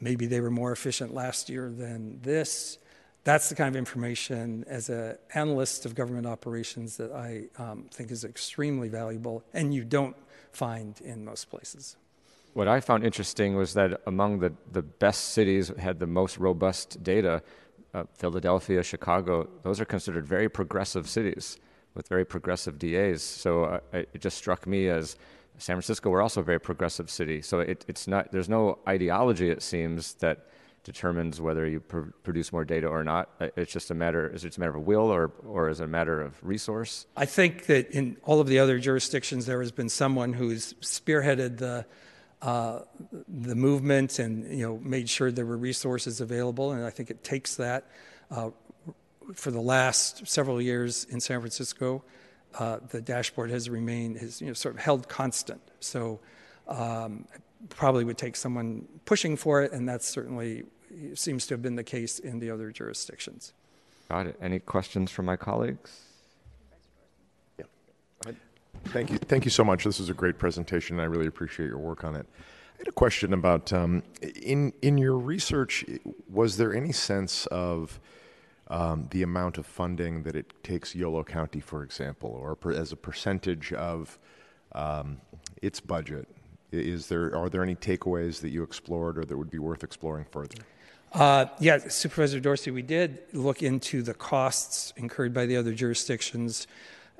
maybe they were more efficient last year than this. That's the kind of information, as an analyst of government operations, that I um, think is extremely valuable, and you don't find in most places. What I found interesting was that among the, the best cities had the most robust data, uh, Philadelphia, Chicago, those are considered very progressive cities with very progressive DAs. So uh, it just struck me as San Francisco, we're also a very progressive city. So it, it's not, there's no ideology, it seems, that determines whether you pr- produce more data or not. It's just a matter, is it a matter of will or, or is it a matter of resource? I think that in all of the other jurisdictions, there has been someone who's spearheaded the, uh, the movement and you know made sure there were resources available. And I think it takes that. Uh, for the last several years in San Francisco, uh, the dashboard has remained, has you know, sort of held constant. So um, probably would take someone pushing for it, and that certainly seems to have been the case in the other jurisdictions. Got it. Any questions from my colleagues? Yeah. Thank you. Thank you so much. This is a great presentation. And I really appreciate your work on it. I had a question about um, in in your research. Was there any sense of um, the amount of funding that it takes Yolo County, for example, or per, as a percentage of um, its budget. Is there are there any takeaways that you explored or that would be worth exploring further? Uh, yeah, Supervisor Dorsey, we did look into the costs incurred by the other jurisdictions,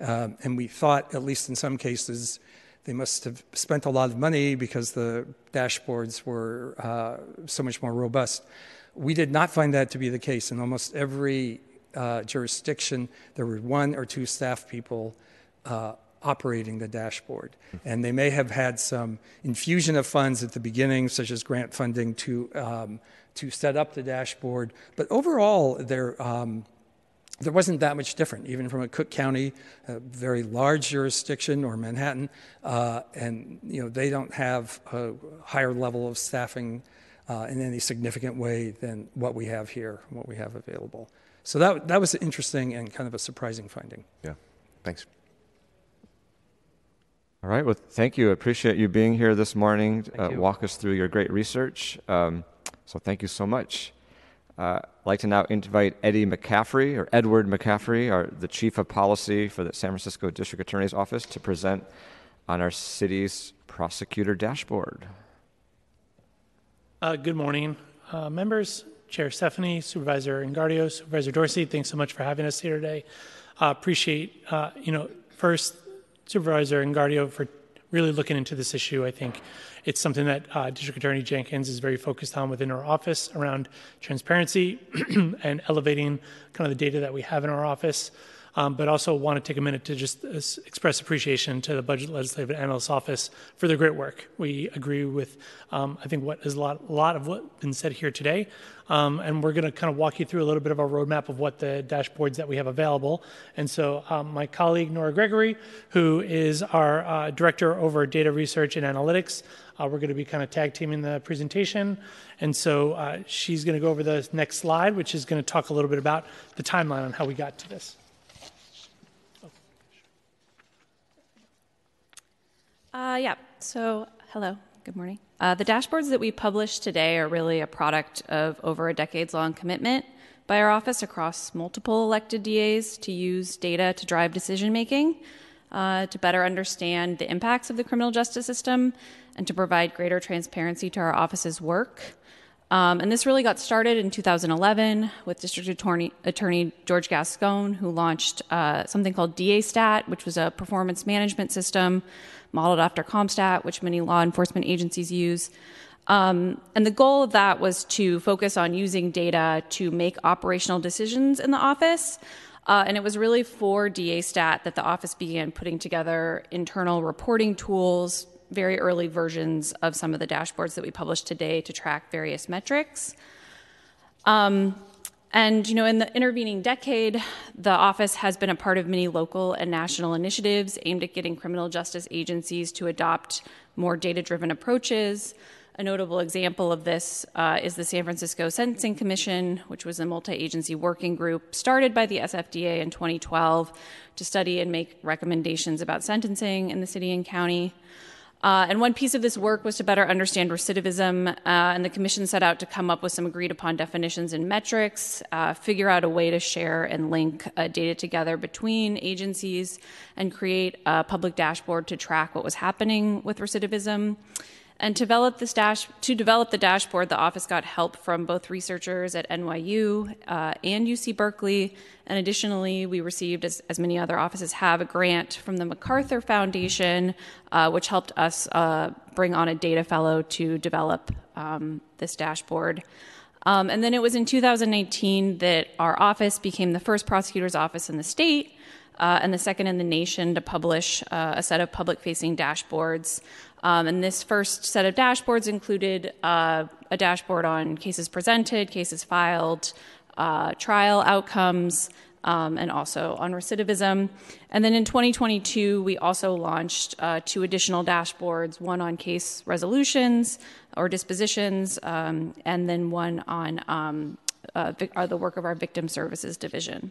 um, and we thought, at least in some cases, they must have spent a lot of money because the dashboards were uh, so much more robust. We did not find that to be the case. In almost every uh, jurisdiction, there were one or two staff people uh, operating the dashboard. And they may have had some infusion of funds at the beginning, such as grant funding, to, um, to set up the dashboard. But overall, there, um, there wasn't that much different, even from a Cook County, a very large jurisdiction, or Manhattan, uh, and you know they don't have a higher level of staffing uh, in any significant way than what we have here, what we have available. So that, that was an interesting and kind of a surprising finding. Yeah, thanks. All right, well, thank you. I appreciate you being here this morning. Uh, walk us through your great research. Um, so thank you so much. Uh, I'd like to now invite Eddie McCaffrey, or Edward McCaffrey, our, the Chief of Policy for the San Francisco District Attorney's Office, to present on our city's prosecutor dashboard. Uh, good morning, uh, members, Chair Stefani, Supervisor Engardio, Supervisor Dorsey. Thanks so much for having us here today. Uh, appreciate, you know, first Supervisor Engardio for really looking into this issue. I think it's something that uh, District Attorney Jenkins is very focused on within our office around transparency and elevating kind of the data that we have in our office um, but also want to take a minute to just uh, express appreciation to the Budget Legislative Analyst Office for their great work. We agree with, um, I think, what is a lot, a lot of what been said here today. Um, and we're going to kind of walk you through a little bit of our roadmap of what the dashboards that we have available. And so, um, my colleague Nora Gregory, who is our uh, director over data research and analytics, uh, we're going to be kind of tag teaming the presentation. And so, uh, she's going to go over the next slide, which is going to talk a little bit about the timeline on how we got to this. Uh, yeah, so hello, good morning. Uh, the dashboards that we published today are really a product of over a decades long commitment by our office across multiple elected DAs to use data to drive decision making, uh, to better understand the impacts of the criminal justice system, and to provide greater transparency to our office's work. Um, and this really got started in 2011 with District Attorney, Attorney George Gascon, who launched uh, something called DA-STAT, which was a performance management system modeled after CompStat, which many law enforcement agencies use. Um, and the goal of that was to focus on using data to make operational decisions in the office. Uh, and it was really for DA-STAT that the office began putting together internal reporting tools, very early versions of some of the dashboards that we published today to track various metrics. Um, And, you know, in the intervening decade, the office has been a part of many local and national initiatives aimed at getting criminal justice agencies to adopt more data driven approaches. A notable example of this uh, is the San Francisco Sentencing Commission, which was a multi agency working group started by the SFDA in 2012 to study and make recommendations about sentencing in the city and county. Uh, and one piece of this work was to better understand recidivism, uh, and the commission set out to come up with some agreed upon definitions and metrics, uh, figure out a way to share and link uh, data together between agencies, and create a public dashboard to track what was happening with recidivism. And to develop, this dash, to develop the dashboard, the office got help from both researchers at NYU uh, and UC Berkeley. And additionally, we received, as, as, many other offices have, a grant from the MacArthur Foundation, uh, which helped us uh, bring on a data fellow to develop um, this dashboard. Um, and then it was in 2019 that our office became the first prosecutor's office in the state uh, and the second in the nation to publish uh, a set of public facing dashboards. Um, and this first set of dashboards included uh, a dashboard on cases presented, cases filed, uh, trial outcomes, um, and also on recidivism. And then in 2022, we also launched uh, two additional dashboards one on case resolutions or dispositions, um, and then one on um, uh, the work of our victim services division.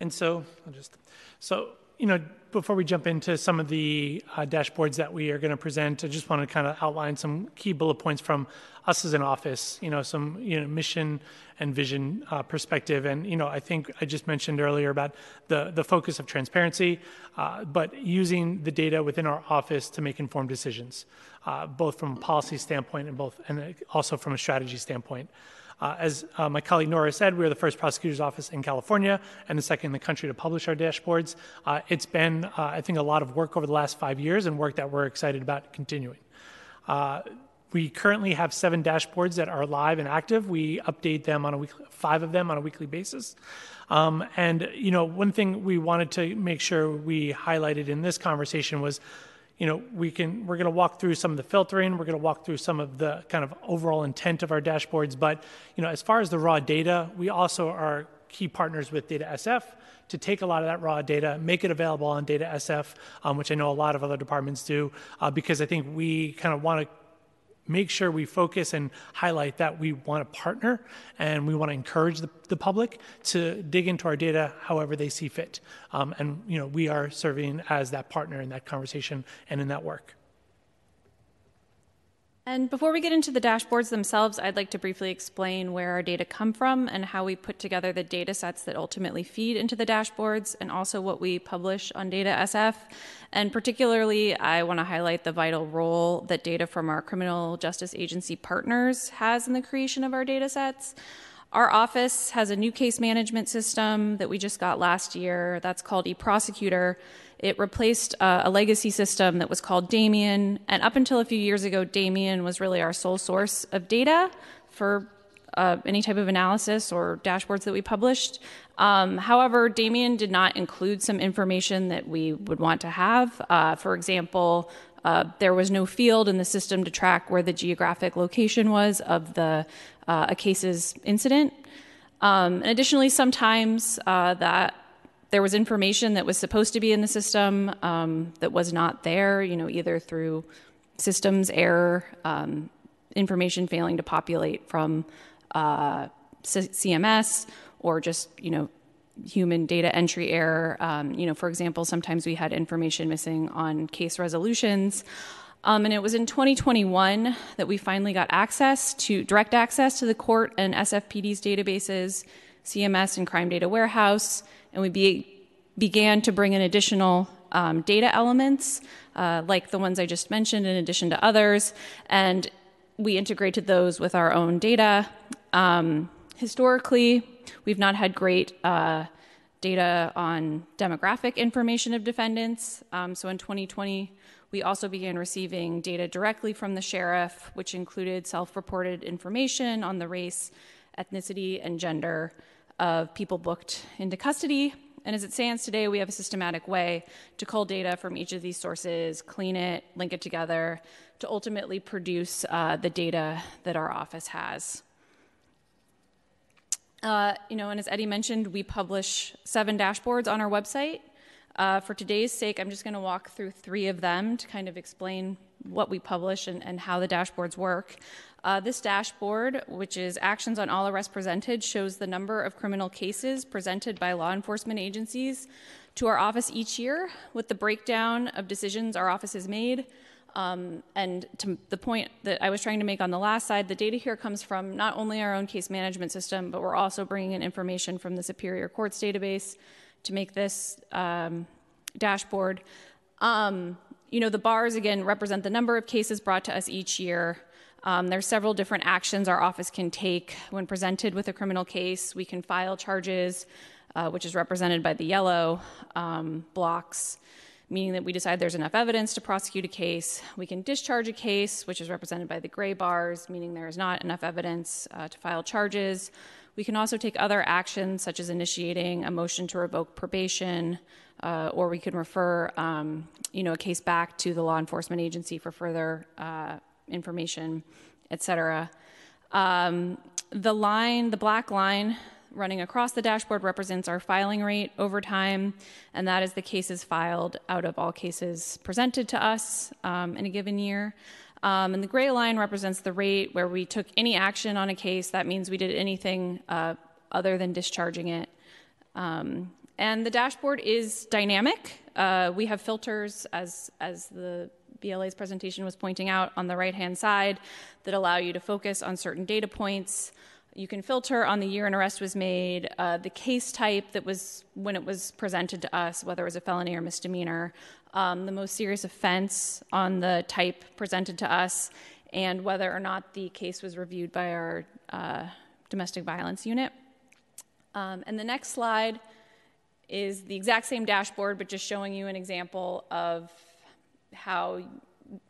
And so, I'll just so you know, before we jump into some of the uh, dashboards that we are going to present, I just want to kind of outline some key bullet points from us as an office. You know, some you know mission and vision uh, perspective, and you know, I think I just mentioned earlier about the the focus of transparency, uh, but using the data within our office to make informed decisions, uh, both from a policy standpoint and both and also from a strategy standpoint. Uh, as uh, my colleague Nora said, we are the first prosecutor's office in California and the second in the country to publish our dashboards. Uh, it's been, uh, I think, a lot of work over the last five years and work that we're excited about continuing. Uh, we currently have seven dashboards that are live and active. We update them on a weekly, five of them on a weekly basis. Um, and you know, one thing we wanted to make sure we highlighted in this conversation was you know, we can, we're going to walk through some of the filtering. We're going to walk through some of the kind of overall intent of our dashboards. But, you know, as far as the raw data, we also are key partners with Data SF to take a lot of that raw data, make it available on Data SF, um, which I know a lot of other departments do, uh, because I think we kind of want to make sure we focus and highlight that we want to partner and we want to encourage the, the public to dig into our data however they see fit. Um, and you know, we are serving as that partner in that conversation and in that work. And before we get into the dashboards themselves, I'd like to briefly explain where our data come from and how we put together the data sets that ultimately feed into the dashboards and also what we publish on Data SF. And particularly, I want to highlight the vital role that data from our criminal justice agency partners has in the creation of our data sets. Our office has a new case management system that we just got last year that's called eProsecutor. It replaced uh, a legacy system that was called DAMION. And up until a few years ago, DAMION was really our sole source of data for uh, any type of analysis or dashboards that we published. Um, however, DAMION did not include some information that we would want to have. Uh, for example, uh, there was no field in the system to track where the geographic location was of the uh, a case's incident. Um, and additionally, sometimes uh, that there was information that was supposed to be in the system um, that was not there, you know, either through systems error, um, information failing to populate from uh, C- CMS, or just, you know, human data entry error. Um, you know, for example, sometimes we had information missing on case resolutions. Um, and it was in 2021 that we finally got access to direct access to the court and SFPD's databases, CMS and Crime Data Warehouse, and we be, began to bring in additional um, data elements, uh, like the ones I just mentioned, in addition to others, and we integrated those with our own data. Um, historically, we've not had great uh, data on demographic information of defendants. Um, so in 2020, we also began receiving data directly from the sheriff, which included self reported information on the race, ethnicity, and gender of people booked into custody. And as it stands today, we have a systematic way to cull data from each of these sources, clean it, link it together to ultimately produce uh, the data that our office has. Uh, you know, and as Eddie mentioned, we publish seven dashboards on our website. Uh, for today's sake, I'm just going to walk through three of them to kind of explain what we publish and, and how the dashboards work. Uh, this dashboard, which is actions on all arrests presented, shows the number of criminal cases presented by law enforcement agencies to our office each year with the breakdown of decisions our office has made. Um, and to the point that I was trying to make on the last side, the data here comes from not only our own case management system, but we're also bringing in information from the Superior Courts database to make this um, dashboard. Um, you know, the bars again represent the number of cases brought to us each year. Um, there's several different actions our office can take when presented with a criminal case. We can file charges, uh, which is represented by the yellow um, blocks, meaning that we decide there's enough evidence to prosecute a case. We can discharge a case, which is represented by the gray bars, meaning there is not enough evidence uh, to file charges. We can also take other actions, such as initiating a motion to revoke probation, uh, or we can refer, um, you know, a case back to the law enforcement agency for further uh, information, et cetera. Um, the line, the black line running across the dashboard represents our filing rate over time, and that is the cases filed out of all cases presented to us um, in a given year. Um, and the gray line represents the rate where we took any action on a case. That means we did anything uh, other than discharging it. Um, and the dashboard is dynamic. Uh, we have filters, as, as the BLA's presentation was pointing out, on the right hand side that allow you to focus on certain data points. You can filter on the year an arrest was made, uh, the case type that was when it was presented to us, whether it was a felony or misdemeanor, um, the most serious offense on the type presented to us, and whether or not the case was reviewed by our uh, domestic violence unit. Um, and the next slide is the exact same dashboard, but just showing you an example of how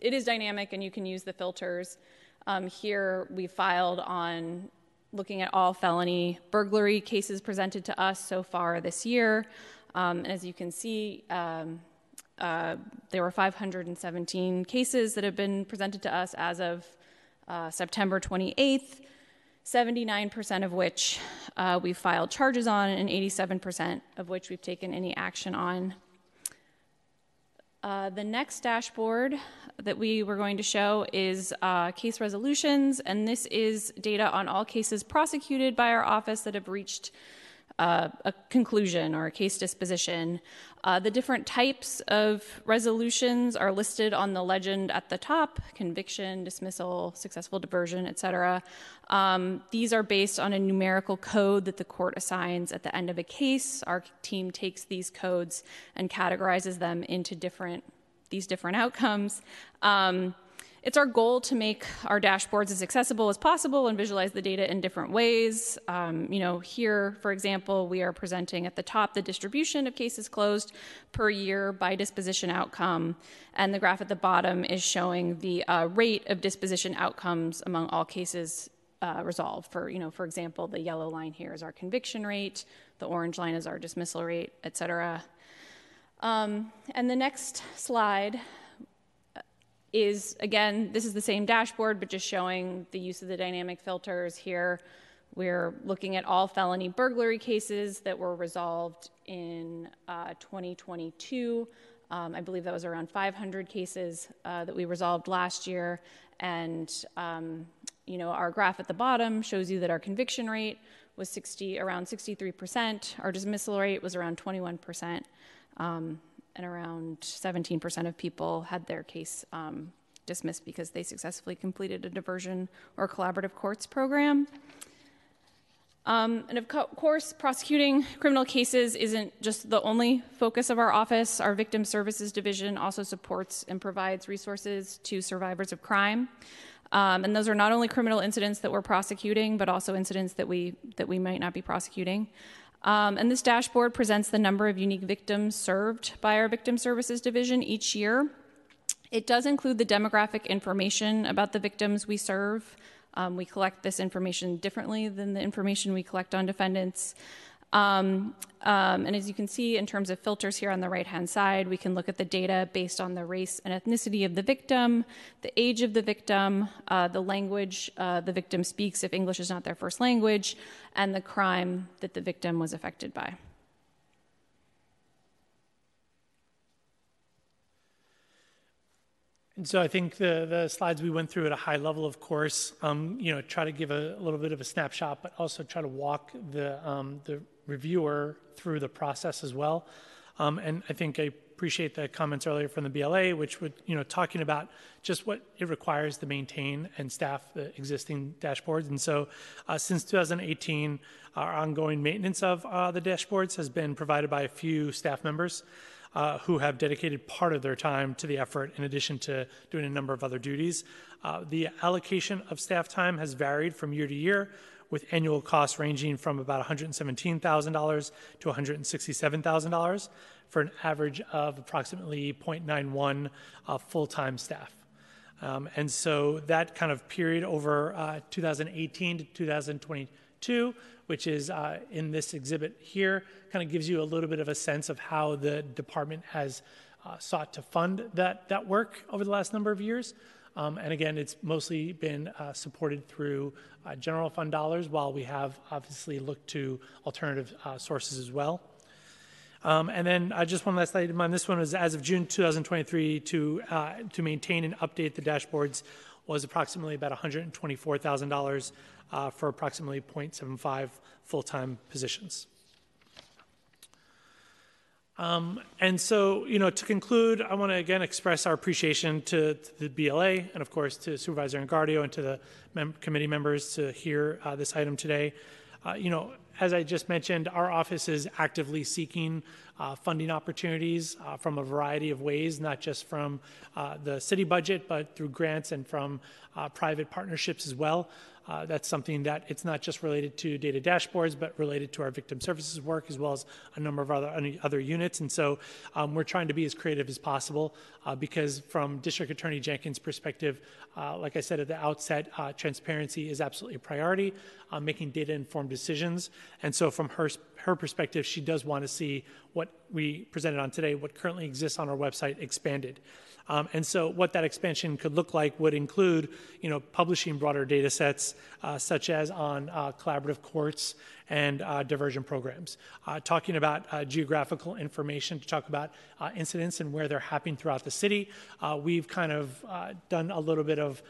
it is dynamic and you can use the filters. Um, here we filed on looking at all felony burglary cases presented to us so far this year. Um, as you can see, um, uh, there were 517 cases that have been presented to us as of uh, September 28th. 79% of which uh, we've filed charges on, and 87% of which we've taken any action on. Uh, the next dashboard that we were going to show is uh, case resolutions, and this is data on all cases prosecuted by our office that have reached uh, a conclusion or a case disposition. Uh, the different types of resolutions are listed on the legend at the top conviction, dismissal, successful diversion, etc. Um, these are based on a numerical code that the court assigns at the end of a case. Our team takes these codes and categorizes them into different these different outcomes. Um, it's our goal to make our dashboards as accessible as possible and visualize the data in different ways. Um, you know, here, for example, we are presenting at the top the distribution of cases closed per year by disposition outcome, and the graph at the bottom is showing the uh, rate of disposition outcomes among all cases uh, resolved. For you know, for example, the yellow line here is our conviction rate, the orange line is our dismissal rate, et cetera. Um, and the next slide is again, this is the same dashboard, but just showing the use of the dynamic filters here. We're looking at all felony burglary cases that were resolved in uh, 2022. Um, I believe that was around 500 cases uh, that we resolved last year. And, um, you know, our graph at the bottom shows you that our conviction rate was 60, around 63%. Our dismissal rate was around 21%. Um, and around 17% of people had their case um, dismissed because they successfully completed a diversion or collaborative courts program. Um, and of co- course, prosecuting criminal cases isn't just the only focus of our office. Our Victim Services Division also supports and provides resources to survivors of crime. Um, and those are not only criminal incidents that we're prosecuting, but also incidents that we that we might not be prosecuting. Um, and this dashboard presents the number of unique victims served by our Victim Services Division each year. It does include the demographic information about the victims we serve. Um, we collect this information differently than the information we collect on defendants. Um, um, and as you can see, in terms of filters here on the right hand side, we can look at the data based on the race and ethnicity of the victim, the age of the victim, uh, the language uh, the victim speaks if English is not their first language, and the crime that the victim was affected by. And so I think the, the slides we went through at a high level, of course, um, you know, try to give a, a, little bit of a snapshot, but also try to walk the, um, the reviewer through the process as well. Um, and I think I appreciate the comments earlier from the BLA, which would, you know, talking about just what it requires to maintain and staff the existing dashboards. And so uh, since 2018, our ongoing maintenance of uh, the dashboards has been provided by a few staff members uh, who have dedicated part of their time to the effort in addition to doing a number of other duties. Uh, the allocation of staff time has varied from year to year, with annual costs ranging from about $117,000 to $167,000 for an average of approximately 0.91 uh, full time staff. Um, and so that kind of period over uh, 2018 to 2022 which is uh, in this exhibit here, kind of gives you a little bit of a sense of how the department has uh, sought to fund that, that work over the last number of years. Um, and again, it's mostly been uh, supported through uh, general fund dollars, while we have obviously looked to alternative uh, sources as well. Um, and then uh, just one last item on this one is as of June 2023 to uh, to maintain and update the dashboards was approximately about $124,000 uh, for approximately 0.75 full-time positions. Um, and so, you know, to conclude, I want to again express our appreciation to, to, the BLA and, of course, to Supervisor Engardio and to the mem- committee members to hear uh, this item today. Uh, you know, as I just mentioned, our office is actively seeking uh, funding opportunities uh, from a variety of ways, not just from uh, the city budget, but through grants and from uh, private partnerships as well. Uh, that's something that it's not just related to data dashboards, but related to our victim services work as well as a number of other other units. And so um, we're trying to be as creative as possible uh, because from District Attorney Jenkins' perspective, uh, like I said at the outset, uh, transparency is absolutely a priority, uh, making data-informed decisions. And so from her her perspective, she does want to see what we presented on today, what currently exists on our website, expanded. Um, and so what that expansion could look like would include, you know, publishing broader data sets, uh, such as on uh, collaborative courts and uh, diversion programs, uh, talking about uh, geographical information to talk about uh, incidents and where they're happening throughout the city. we've kind of done a little bit of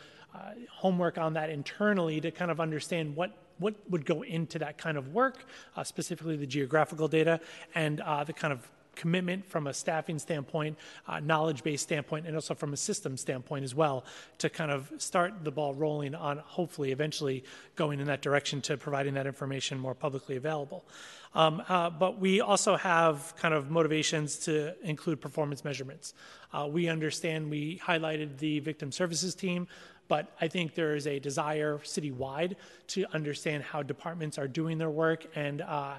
homework on that internally to kind of understand what what would go into that kind of work, uh, specifically the geographical data and uh, the kind of commitment from a staffing standpoint, uh, knowledge based standpoint, and also from a system standpoint as well to kind of start the ball rolling on hopefully eventually going in that direction to providing that information more publicly available. Um, uh, but we also have kind of motivations to include performance measurements. Uh, we understand we highlighted the victim services team, but I think there is a desire citywide to understand how departments are doing their work and uh,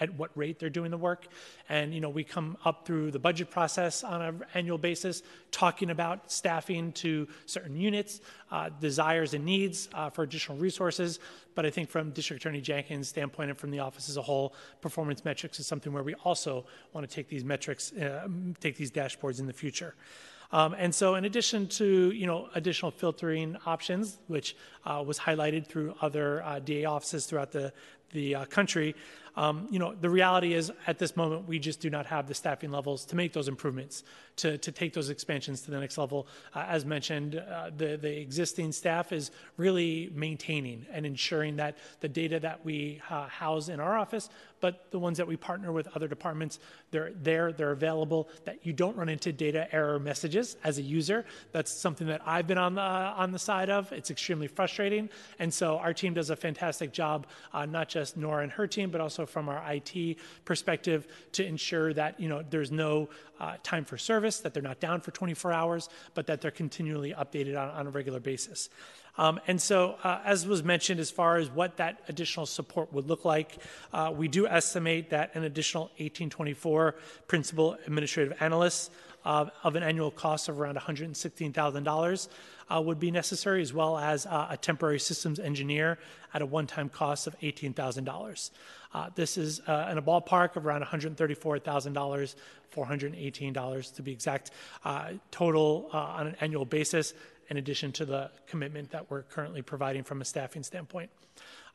at what rate they're doing the work. And, you know, we come up through the budget process on an annual basis, talking about staffing to certain units, uh, desires and needs uh, for additional resources. But I think from District Attorney Jenkins' standpoint and from the office as a whole, performance metrics is something where we also want to take these metrics, uh, take these dashboards in the future. Um, and so, in addition to you know additional filtering options, which uh, was highlighted through other uh, DA offices throughout the the uh, country, um, you know, the reality is at this moment, we just do not have the staffing levels to make those improvements, to, to take those expansions to the next level. Uh, as mentioned, uh, the, the existing staff is really maintaining and ensuring that the data that we uh, house in our office, but the ones that we partner with other departments, they're there, they're available, that you don't run into data error messages as a user. That's something that I've been on the, on the side of. It's extremely frustrating. And so our team does a fantastic job, uh, not just Nora and her team, but also from our IT perspective to ensure that you know there's no uh, time for service, that they're not down for 24 hours, but that they're continually updated on, on a regular basis. Um, and so, uh, as was mentioned, as far as what that additional support would look like, uh, we do estimate that an additional 1824 principal administrative analysts uh, of an annual cost of around $116,000 uh, would be necessary, as well as uh, a temporary systems engineer at a one time cost of $18,000. Uh, this is uh, in a ballpark of around $134,000, $418 to be exact, uh, total uh, on an annual basis, in addition to the commitment that we're currently providing from a staffing standpoint.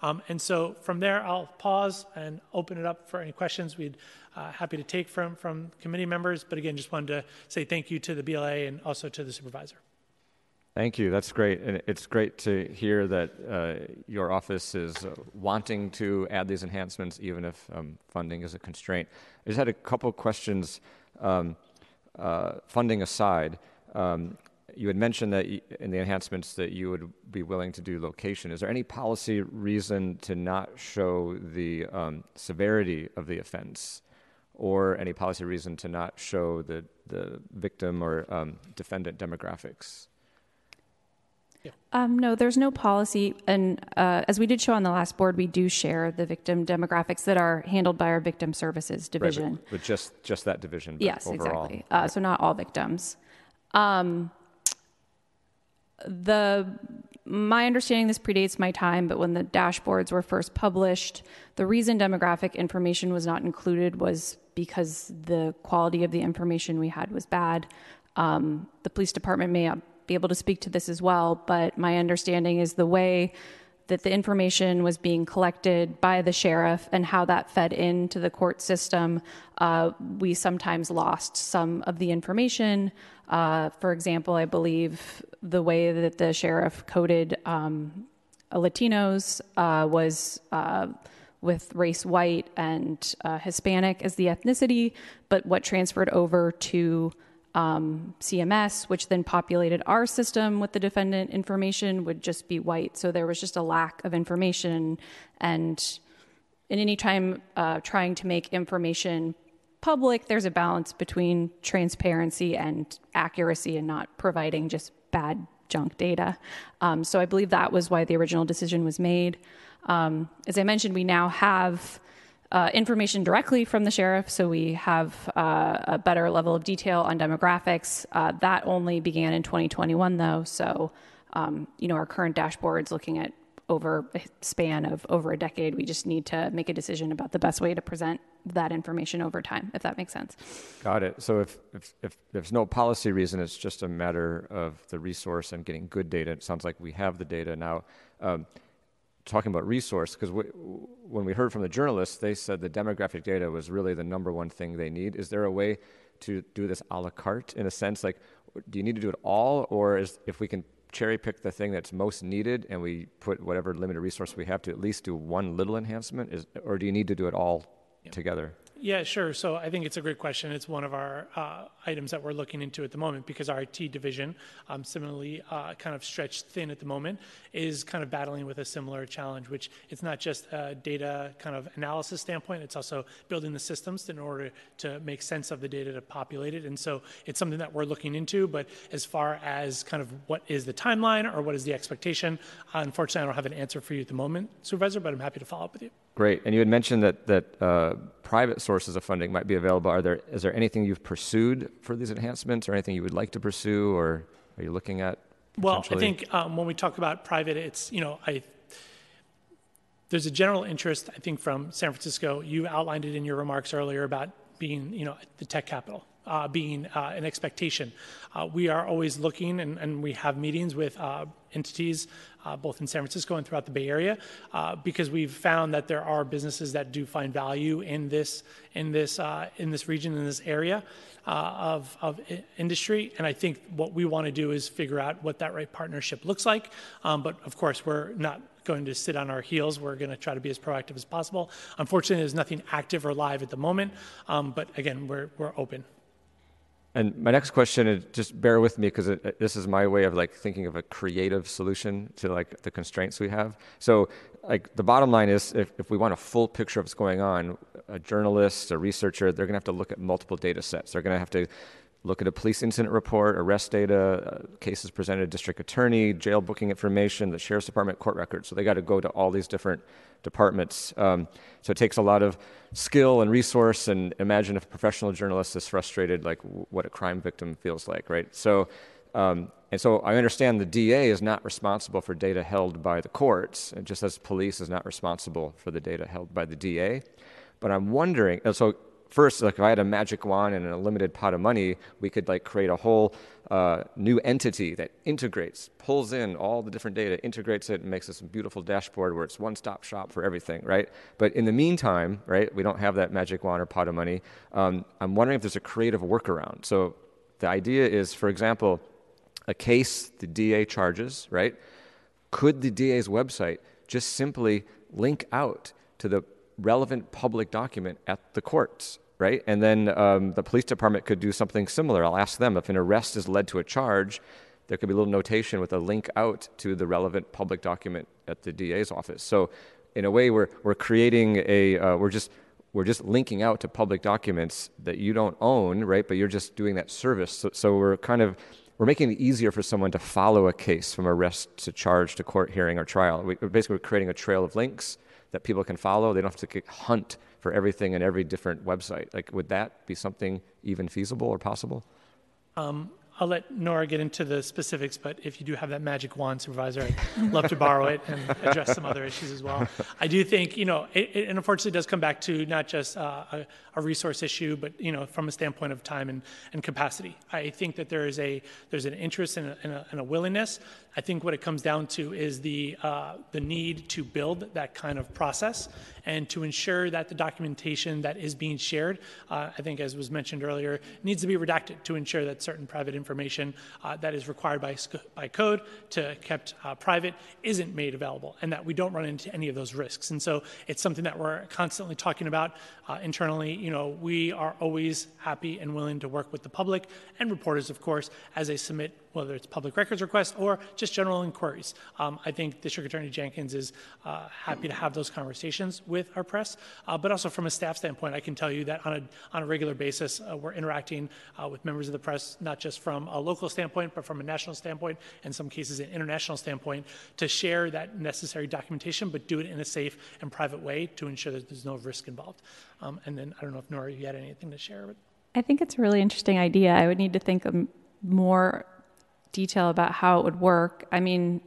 Um, and so from there, I'll pause and open it up for any questions we'd uh, happy to take from, from committee members. But again, just wanted to say thank you to the BLA and also to the supervisor. Thank you. That's great. And it's great to hear that uh, your office is uh, wanting to add these enhancements, even if um, funding is a constraint. I just had a couple questions, um, uh, funding aside. Um, you had mentioned that in the enhancements that you would be willing to do location. Is there any policy reason to not show the um, severity of the offense? Or any policy reason to not show the, the victim or um, defendant demographics? Yeah. Um, no, there's no policy. And uh, as we did show on the last board, we do share the victim demographics that are handled by our victim services division. Right, but, but, just, just that division. yes, overall. exactly. Uh, so not all victims. Um, the my understanding this predates my time, but when the dashboards were first published, the reason demographic information was not included was because the quality of the information we had was bad. Um, the police department may be able to speak to this as well, but my understanding is the way that the information was being collected by the sheriff and how that fed into the court system, uh, we sometimes lost some of the information. Uh, for example, I believe the way that the sheriff coded um, Latinos uh, was uh, with race white and uh, Hispanic as the ethnicity, but what transferred over to um, CMS, which then populated our system with the defendant information, would just be white. So there was just a lack of information. And in any time uh, trying to make information public, there's a balance between transparency and accuracy and not providing just bad junk data. Um, so I believe that was why the original decision was made. Um, as I mentioned, we now have uh, information directly from the sheriff, so we have uh, a better level of detail on demographics. Uh, that only began in 2021, though, so um, you know our current dashboard's looking at over a span of over a decade. We just need to make a decision about the best way to present that information over time, if that makes sense. Got it. So if, if, if there's no policy reason, it's just a matter of the resource and getting good data. It sounds like we have the data now. Um, talking about resource because when we heard from the journalists, they said the demographic data was really the number one thing they need. Is there a way to do this a la carte in a sense? Like, do you need to do it all, or is if we can cherry pick the thing that's most needed and we put whatever limited resource we have to at least do one little enhancement, is, or do you need to do it all yeah. together? Yeah, sure. So I think it's a great question. It's one of our uh, items that we're looking into at the moment because our IT division, um, similarly uh, kind of stretched thin at the moment, is kind of battling with a similar challenge, which it's not just a data kind of analysis standpoint, it's also building the systems in order to make sense of the data to populate it. And so it's something that we're looking into. But as far as kind of what is the timeline or what is the expectation, unfortunately, I don't have an answer for you at the moment, Supervisor, but I'm happy to follow up with you. Great. And you had mentioned that, that uh, private sources of funding might be available. Are there, is there anything you've pursued for these enhancements or anything you would like to pursue or are you looking at? Well, I think um, when we talk about private, it's, you know, I, there's a general interest, I think, from San Francisco. You outlined it in your remarks earlier about being, you know, the tech capital. Uh, being uh, an expectation. Uh, we are always looking, and, and we have meetings with uh, entities uh, both in San Francisco and throughout the Bay Area, uh, because we've found that there are businesses that do find value in this in this in this region in this area of of industry. And I think what we want to do is figure out what that right partnership looks like. Um, but of course, we're not going to sit on our heels. We're going to try to be as proactive as possible. Unfortunately, there's nothing active or live at the moment. Um, but again, we're we're open. And my next question is just bear with me because this is my way of like thinking of a creative solution to like the constraints we have. So like the bottom line is if, if we want a full picture of what's going on, a journalist, a researcher, they're going to have to look at multiple data sets. They're going to have to look at a police incident report, arrest data, uh, cases presented to district attorney, jail booking information, the sheriff's department, court records. So they got to go to all these different departments. Um, so it takes a lot of skill and resource. And imagine if a professional journalist is frustrated, like w- what a crime victim feels like, right? So, um, and so I understand the DA is not responsible for data held by the courts, just as police is not responsible for the data held by the DA. But I'm wondering, so first, like if I had a magic wand and a limited pot of money, we could like create a whole uh, new entity that integrates, pulls in all the different data, integrates it, and makes this beautiful dashboard where it's one-stop shop for everything, right? But in the meantime, right, we don't have that magic wand or pot of money. Um, I'm wondering if there's a creative workaround. So the idea is, for example, a case the DA charges, right? Could the DA's website just simply link out to the relevant public document at the courts, right? And then um, the police department could do something similar. I'll ask them if an arrest is led to a charge, there could be a little notation with a link out to the relevant public document at the DA's office. So, in a way, we're, we're creating a, uh, we're just we're just linking out to public documents that you don't own, right? But you're just doing that service. So, so we're kind of we're making it easier for someone to follow a case from arrest to charge to court hearing or trial. We, basically, we're creating a trail of links that people can follow. They don't have to hunt for everything in every different website. Like, would that be something even feasible or possible? Um, I'll let Nora get into the specifics, but if you do have that magic wand, supervisor, I'd love to borrow it and address some other issues as well. I do think, you know, it, it unfortunately does come back to not just uh, a, a, resource issue, but you know, from a standpoint of time and, and capacity. I think that there is a there's an interest and a, and a, and a willingness. I think what it comes down to is the uh, the need to build that kind of process and to ensure that the documentation that is being shared, uh, I think as was mentioned earlier, needs to be redacted to ensure that certain private information uh, that is required by, by code to kept uh, private isn't made available and that we don't run into any of those risks. And so it's something that we're constantly talking about uh, internally. You know, we are always happy and willing to work with the public and reporters, of course, as they submit whether it's public records requests or just general inquiries. Um, I think District Attorney Jenkins is uh, happy to have those conversations with our press, uh, but also from a staff standpoint, I can tell you that on a, on a regular basis, uh, we're interacting uh, with members of the press, not just from a local standpoint, but from a national standpoint, in some cases an international standpoint, to share that necessary documentation, but do it in a safe and private way to ensure that there's no risk involved. Um, and then I don't know if Nora, you had anything to share. But... I think it's a really interesting idea. I would need to think more detail about how it would work. I mean,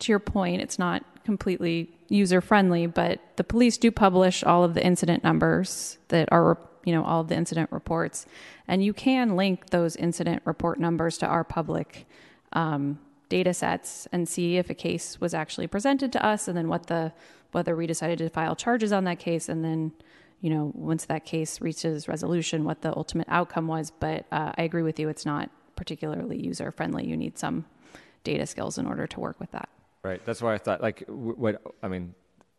to your point, it's not completely user friendly, but the police do publish all of the incident numbers that are, you know, all of the incident reports, and you can link those incident report numbers to our public um, data sets and see if a case was actually presented to us, and then what the whether we decided to file charges on that case, and then you know, once that case reaches resolution, what the ultimate outcome was. But uh, I agree with you; it's not particularly user friendly. You need some data skills in order to work with that. Right. That's why I thought, like, what I mean,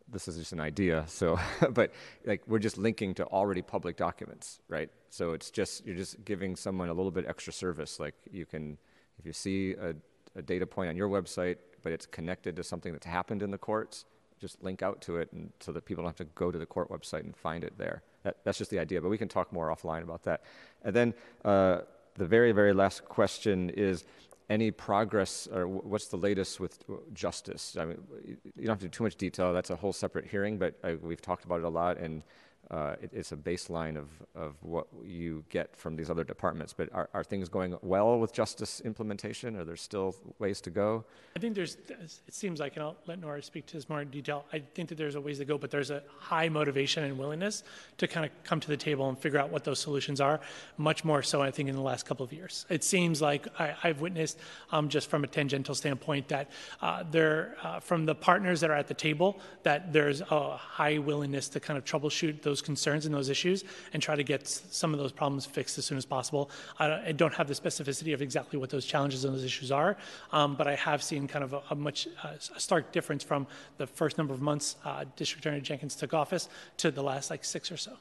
this is just an idea. So, but like, we're just linking to already public documents, right? So it's just you're just giving someone a little bit extra service. Like, you can, if you see a, a data point on your website, but it's connected to something that's happened in the courts, just link out to it, and so that people don't have to go to the court website and find it there. That, that's just the idea. But we can talk more offline about that. And then. Uh, the very, very last question is any progress or what's the latest with uh, JUSTIS? I mean, you don't have to do too much detail. That's a whole separate hearing, but I, we've talked about it a lot, and uh, it, it's a baseline of, of what you get from these other departments. But are, are things going well with JUSTIS implementation? Are there still ways to go? I think there's, it seems like, and I'll let Nora speak to this more in detail. I think that there's a ways to go, but there's a high motivation and willingness to kind of come to the table and figure out what those solutions are, much more so, I think, in the last couple of years. It seems like I, have witnessed, um, just from a tangential standpoint, that uh, there, uh, from the partners that are at the table, that there's a high willingness to kind of troubleshoot those concerns and those issues and try to get some of those problems fixed as soon as possible. I, don't have the specificity of exactly what those challenges and those issues are, um, but I have seen kind of a, a much uh, stark difference from the first number of months uh, District Attorney Jenkins took office to the last like six or so.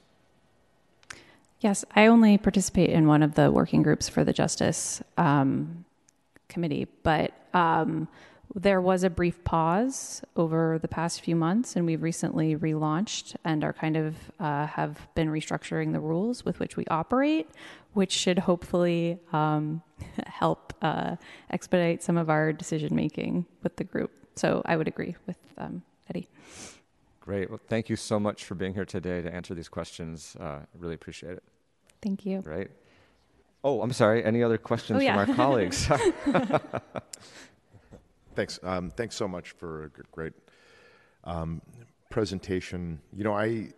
Yes, I only participate in one of the working groups for the JUSTIS um, Committee, but um, There was a brief pause over the past few months, and we've recently relaunched and are kind of uh, have been restructuring the rules with which we operate, which should hopefully um, help uh, expedite some of our decision making with the group. So I would agree with um, Eddie. Great. Well, thank you so much for being here today to answer these questions. Uh, really appreciate it. Thank you. Great. Oh, I'm sorry. Any other questions Oh, yeah. from our colleagues? Thanks. Um, thanks so much for a great um, presentation. You know, I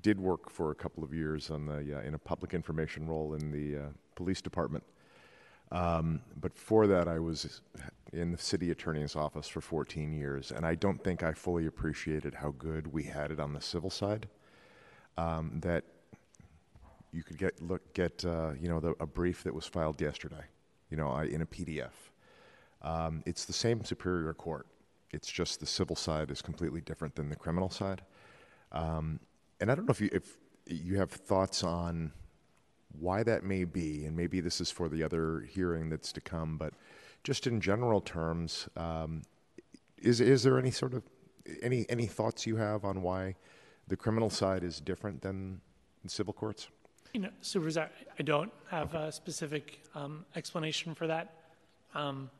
did work for a couple of years on the uh, in a public information role in the uh, police department. Um, but for that, I was in the city attorney's office for 14 years, and I don't think I fully appreciated how good we had it on the civil side. Um, that you could get look get uh, you know the, a brief that was filed yesterday, you know, in a PDF. Um, it's the same Superior Court. It's just the civil side is completely different than the criminal side. Um, and I don't know if you if you have thoughts on why that may be, and maybe this is for the other hearing that's to come. But just in general terms, um, is is there any sort of any any thoughts you have on why the criminal side is different than the civil courts? You know, Supervisor, I don't have a specific um, explanation for that. Um,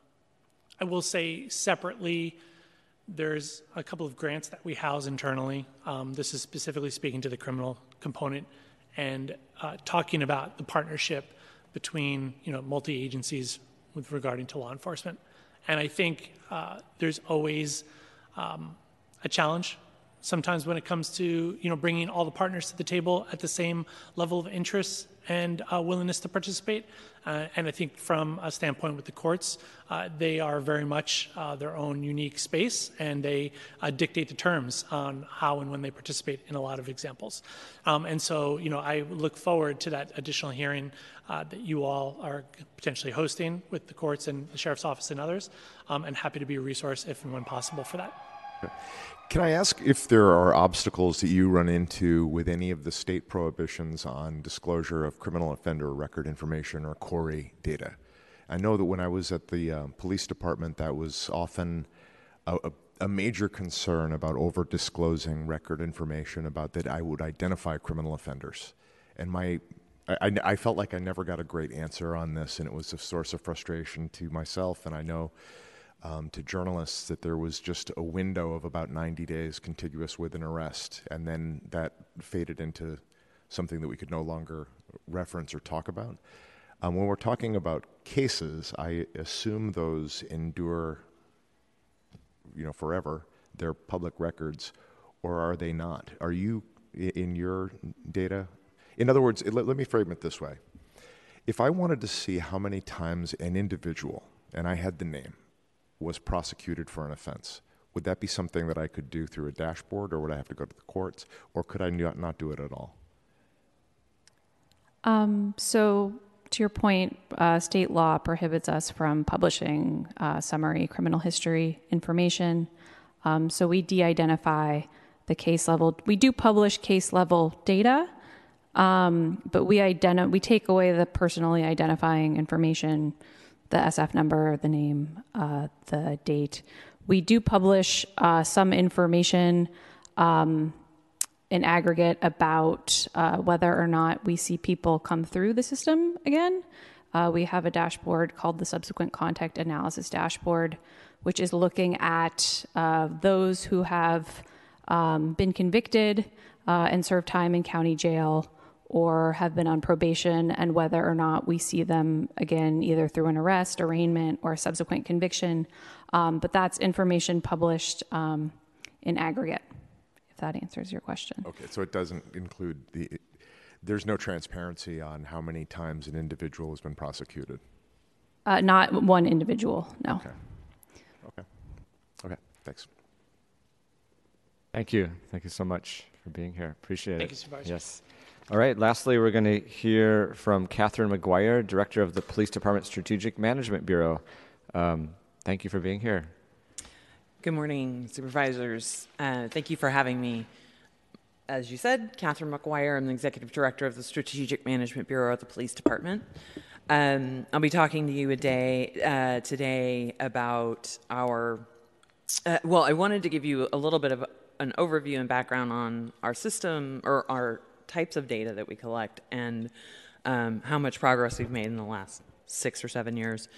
I will say separately, there's a couple of grants that we house internally. Um, this is specifically speaking to the criminal component and uh, talking about the partnership between you know multi agencies with regarding to law enforcement. And I think uh, there's always um, a challenge sometimes when it comes to you know bringing all the partners to the table at the same level of interest and uh, willingness to participate. Uh, and I think from a standpoint with the courts, uh, they are very much uh, their own unique space, and they uh, dictate the terms on how and when they participate in a lot of examples. Um, and so, you know, I look forward to that additional hearing uh, that you all are potentially hosting with the courts and the sheriff's office and others, um, and happy to be a resource if and when possible for that. Can I ask if there are obstacles that you run into with any of the state prohibitions on disclosure of criminal offender record information or CORI data? I know that when I was at the um, police department, that was often a, a, a major concern about over disclosing record information about that I would identify criminal offenders. And my I, I felt like I never got a great answer on this, and it was a source of frustration to myself. And I know um, to journalists that there was just a window of about 90 days contiguous with an arrest, and then that faded into something that we could no longer reference or talk about. Um, when we're talking about cases, I assume those endure, you know, forever. They're public records, or are they not? Are you in your data? In other words, let, let me frame it this way: if I wanted to see how many times an individual, and I had the name, was prosecuted for an offense, would that be something that I could do through a dashboard, or would I have to go to the courts, or could I not, not do it at all? Um, so, to your point, uh, state law prohibits us from publishing uh, summary criminal history information. Um, so, we de identify the case level. We do publish case level data, um, but we, identi- we take away the personally identifying information the SF number, the name, uh, the date. We do publish uh, some information um, in aggregate about uh, whether or not we see people come through the system again. Uh, we have a dashboard called the Subsequent Contact Analysis Dashboard, which is looking at uh, those who have um, been convicted uh, and served time in county jail or have been on probation and whether or not we see them again either through an arrest, arraignment, or subsequent conviction. Um, but that's information published um, in aggregate, if that answers your question. Okay, so it doesn't include the. There's no transparency on how many times an individual has been prosecuted. Uh, not one individual, no. Okay. Okay. Okay. Thanks. Thank you. Thank you so much for being here. Appreciate Thank it. Thank you, Supervisor. Yes. All right. Lastly, we're going to hear from Catherine McGuire, Director of the Police Department Strategic Management Bureau. Um, thank you for being here. Good morning, supervisors. Uh, thank you for having me. As you said, Catherine McGuire, I'm the Executive Director of the Strategic Management Bureau at the Police Department. Um, I'll be talking to you day uh, today about our. Uh, well, I wanted to give you a little bit of an overview and background on our system or our types of data that we collect and um, how much progress we've made in the last six or seven years,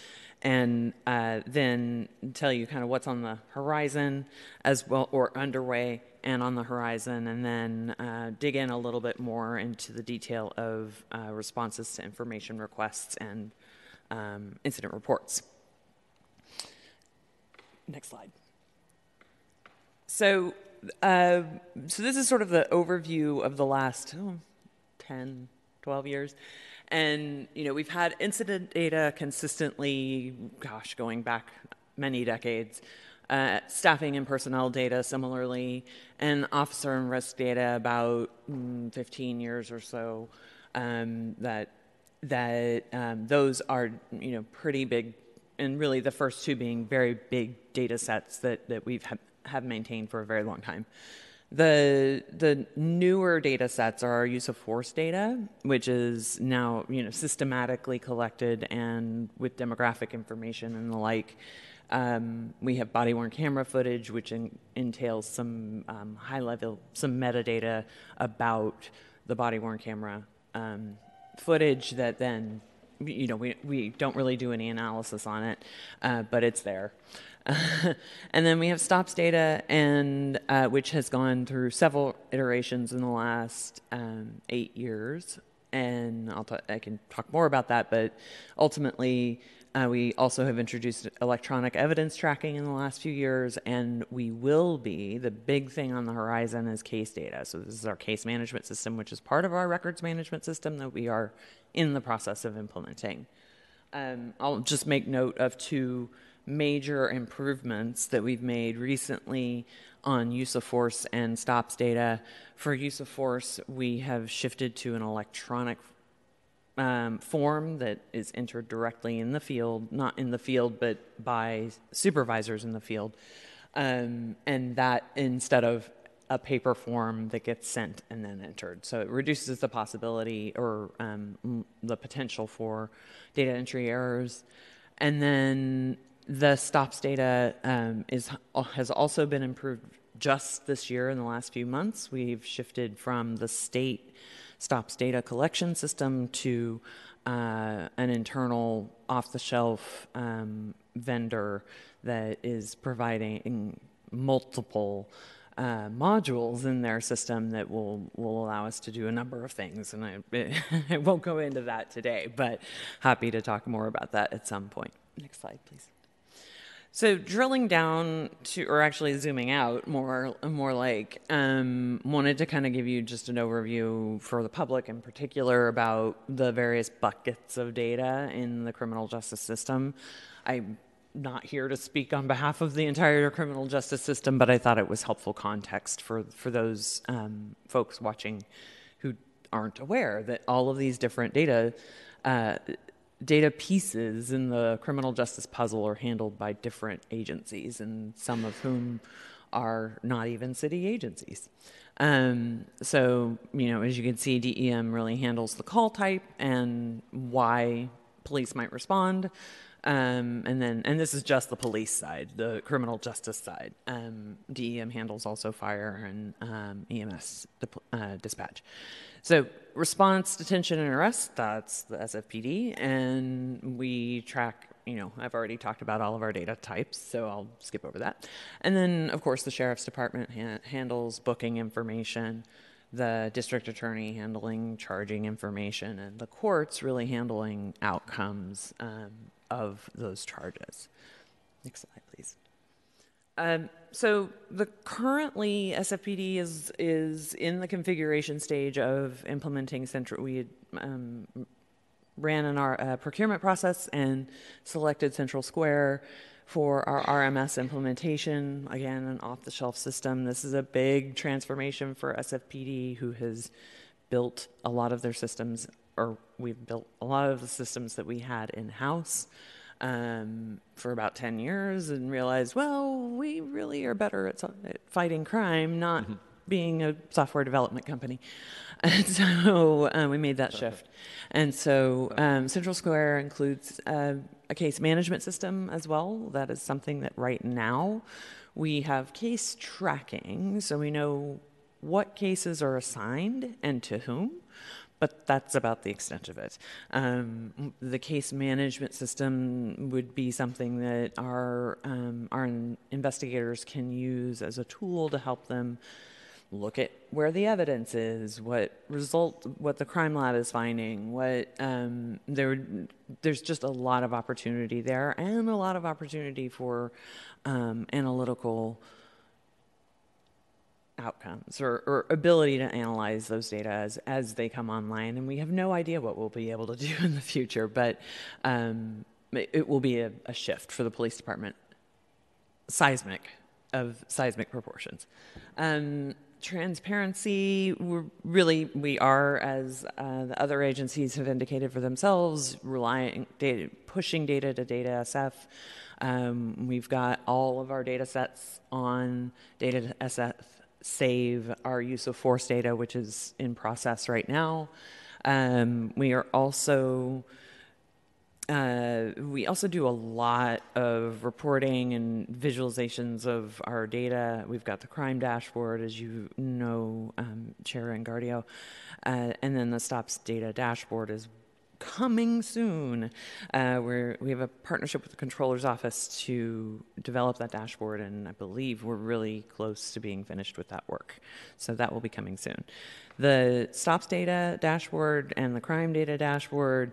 and uh, then tell you kind of what's on the horizon as well or underway and on the horizon, and then uh, dig in a little bit more into the detail of uh, responses to information requests and um, incident reports. Next slide. So, uh, so this is sort of the overview of the last oh, 10, 12 years. And, you know, we've had incident data consistently, gosh, going back many decades. Uh, staffing and personnel data similarly, and officer and risk data about mm, 15 years or so. Um, that that um, those are you know pretty big, and really the first two being very big data sets that that we've ha- have maintained for a very long time. The the newer data sets are our use of force data, which is now you know systematically collected and with demographic information and the like. Um, we have body worn camera footage, which in, entails some um, high level, some metadata about the body worn camera um, footage that then, you know, we, we don't really do any analysis on it, uh, but it's there. and then we have stops data, and uh, which has gone through several iterations in the last um, eight years. And I'll t- I can talk more about that, but ultimately, uh, we also have introduced electronic evidence tracking in the last few years, and we will be. The big thing on the horizon is case data. So, this is our case management system, which is part of our records management system that we are in the process of implementing. Um, I'll just make note of two major improvements that we've made recently on use of force and stops data. For use of force, we have shifted to an electronic um, form that is entered directly in the field, not in the field, but by supervisors in the field. Um, and that instead of a paper form that gets sent and then entered. So it reduces the possibility or um, the potential for data entry errors. And then the stops data um, is has also been improved just this year in the last few months. We've shifted from the state stops data collection system to uh, an internal off the shelf um, vendor that is providing multiple uh, modules in their system that will, will allow us to do a number of things. And I, I won't go into that today, but happy to talk more about that at some point. Next slide, please. So drilling down to, or actually zooming out more, more like, um, wanted to kind of give you just an overview for the public in particular about the various buckets of data in the criminal justice system. I'm not here to speak on behalf of the entire criminal justice system, but I thought it was helpful context for for those um, folks watching who aren't aware that all of these different data. Uh, data pieces in the criminal justice puzzle are handled by different agencies, and some of whom are not even city agencies. Um, so, you know, as you can see, DEM really handles the call type and why police might respond. Um, and then, and this is just the police side, the criminal justice side. Um, DEM handles also fire and um, EMS uh, dispatch. So response, detention, and arrest, that's the SFPD. And we track, you know, I've already talked about all of our data types, so I'll skip over that. And then, of course, the sheriff's department ha- handles booking information, the district attorney handling charging information, and the courts really handling outcomes um, of those charges. Next slide, please. Um, so the currently SFPD is is in the configuration stage of implementing central. We um, ran in our uh, procurement process and selected Central Square for our RMS implementation. Again, an off-the-shelf system. This is a big transformation for SFPD, who has built a lot of their systems, or we've built a lot of the systems that we had in house um, for about 10 years and realized, well, we really are better at, at fighting crime, not mm-hmm. being a software development company. And so um, we made that shift. And so um, Central Square includes uh, a case management system as well. That is something that right now we have case tracking, so we know what cases are assigned and to whom but that's about the extent of it. Um, the case management system would be something that our um, our investigators can use as a tool to help them look at where the evidence is, what result, what the crime lab is finding, what um, there. There's just a lot of opportunity there, and a lot of opportunity for um, analytical outcomes or, or, ability to analyze those data as, as they come online. And we have no idea what we'll be able to do in the future, but um, it, will be a, a, shift for the police department, seismic, of seismic proportions. Um, transparency, we're really, we are, as uh, the other agencies have indicated for themselves, relying, data, pushing data to Data SF. Um, we've got all of our data sets on Data SF save our use of force data, which is in process right now. Um, we are also uh, we also do a lot of reporting and visualizations of our data. We've got the crime dashboard, as you know, um, Chair Engardio, uh, and then the stops data dashboard is coming soon. Uh, we're, we have a partnership with the controller's office to develop that dashboard, and I believe we're really close to being finished with that work. So that will be coming soon. The stops data dashboard and the crime data dashboard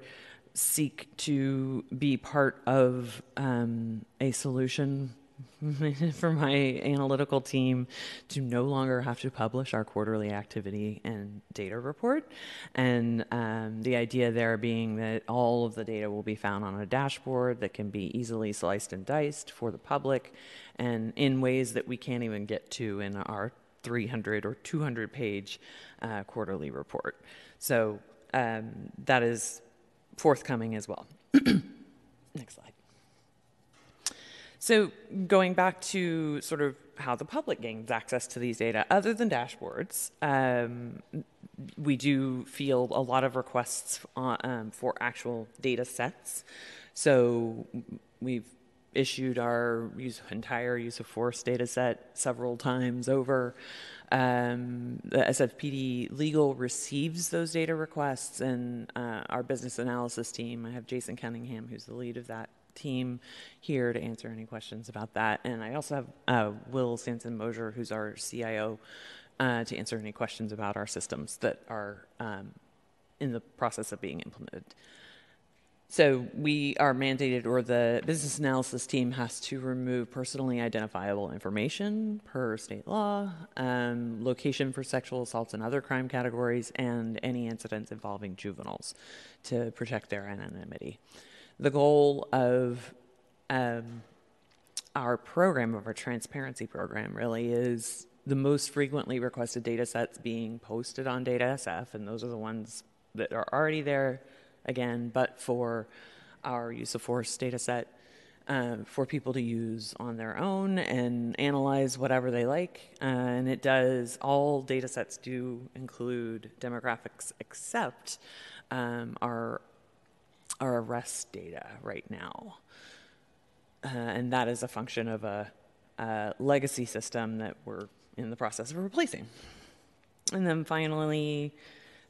seek to be part of um, a solution for my analytical team to no longer have to publish our quarterly activity and data report. And um, the idea there being that all of the data will be found on a dashboard that can be easily sliced and diced for the public and in ways that we can't even get to in our 300 or 200 page uh, quarterly report. So um, that is forthcoming as well. Next slide. So going back to sort of how the public gains access to these data, other than dashboards, um, we do feel a lot of requests on, um, for actual data sets. So we've issued our use, entire use of force data set several times over. Um, the SFPD legal receives those data requests, and uh, our business analysis team, I have Jason Cunningham, who's the lead of that team here to answer any questions about that. And I also have uh, Will Sanson Mosier, who's our CIO, uh, to answer any questions about our systems that are um, in the process of being implemented. So we are mandated, or the business analysis team has to remove personally identifiable information per state law, um, location for sexual assaults and other crime categories, and any incidents involving juveniles to protect their anonymity the goal of um, our program, of our transparency program, really is the most frequently requested data sets being posted on DataSF, and those are the ones that are already there again, but for our use of force data set uh, for people to use on their own and analyze whatever they like. Uh, and it does, all data sets do include demographics except um, our our arrest data right now. Uh, and that is a function of a, a, legacy system that we're in the process of replacing. And then finally,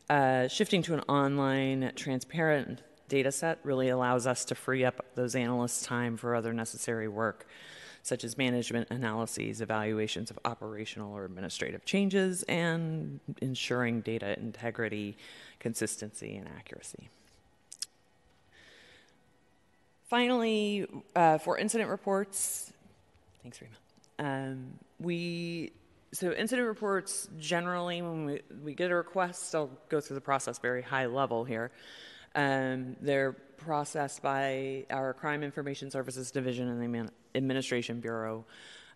uh, shifting to an online, transparent data set really allows us to free up those analysts' time for other necessary work, such as management analyses, evaluations of operational or administrative changes, and ensuring data integrity, consistency, and accuracy. Finally, uh, for incident reports, thanks much. Um, we so incident reports generally when we, we get a request, I'll go through the process very high level here. Um, they're processed by our Crime Information Services Division and the Administration Bureau.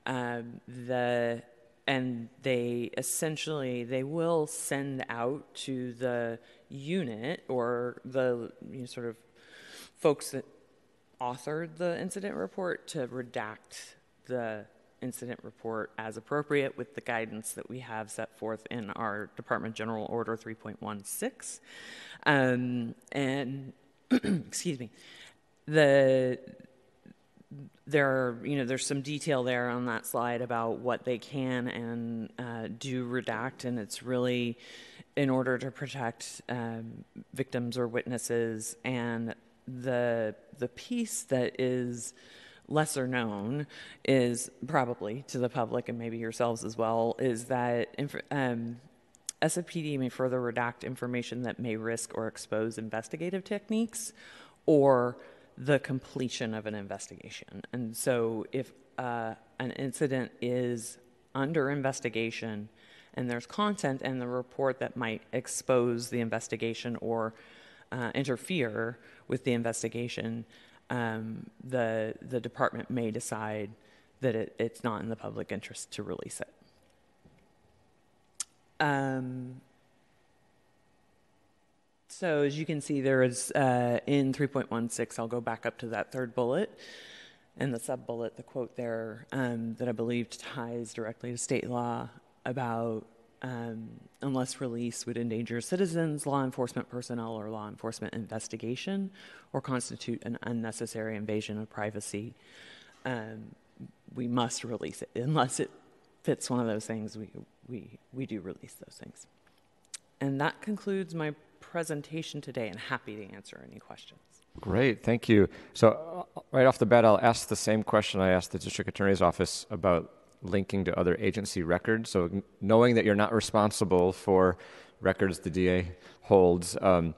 Um, the and they essentially they will send out to the unit or the you know, sort of folks that authored the incident report to redact the incident report as appropriate with the guidance that we have set forth in our Department General Order 3.16. Um, and, excuse me, the there are, you know, there's some detail there on that slide about what they can and uh, do redact, and it's really in order to protect um, victims or witnesses. And the the piece that is lesser known is probably to the public and maybe yourselves as well is that inf- um, SFPD may further redact information that may risk or expose investigative techniques or the completion of an investigation. And so, if uh, an incident is under investigation and there's content in the report that might expose the investigation or uh, interfere with the investigation, um, the the department may decide that it, it's not in the public interest to release it. Um, so as you can see, there is uh, in 3.16, I'll go back up to that third bullet and the sub bullet, the quote there um, that I believe ties directly to state law about um, unless release would endanger citizens, law enforcement personnel, or law enforcement investigation, or constitute an unnecessary invasion of privacy. Um, we must release it unless it fits one of those things. We we we do release those things, and that concludes my presentation today and happy to answer any questions. Great, thank you. So, uh, right off the bat, I'll ask the same question I asked the district attorney's office about linking to other agency records. So, knowing that you're not responsible for records the DA holds, um,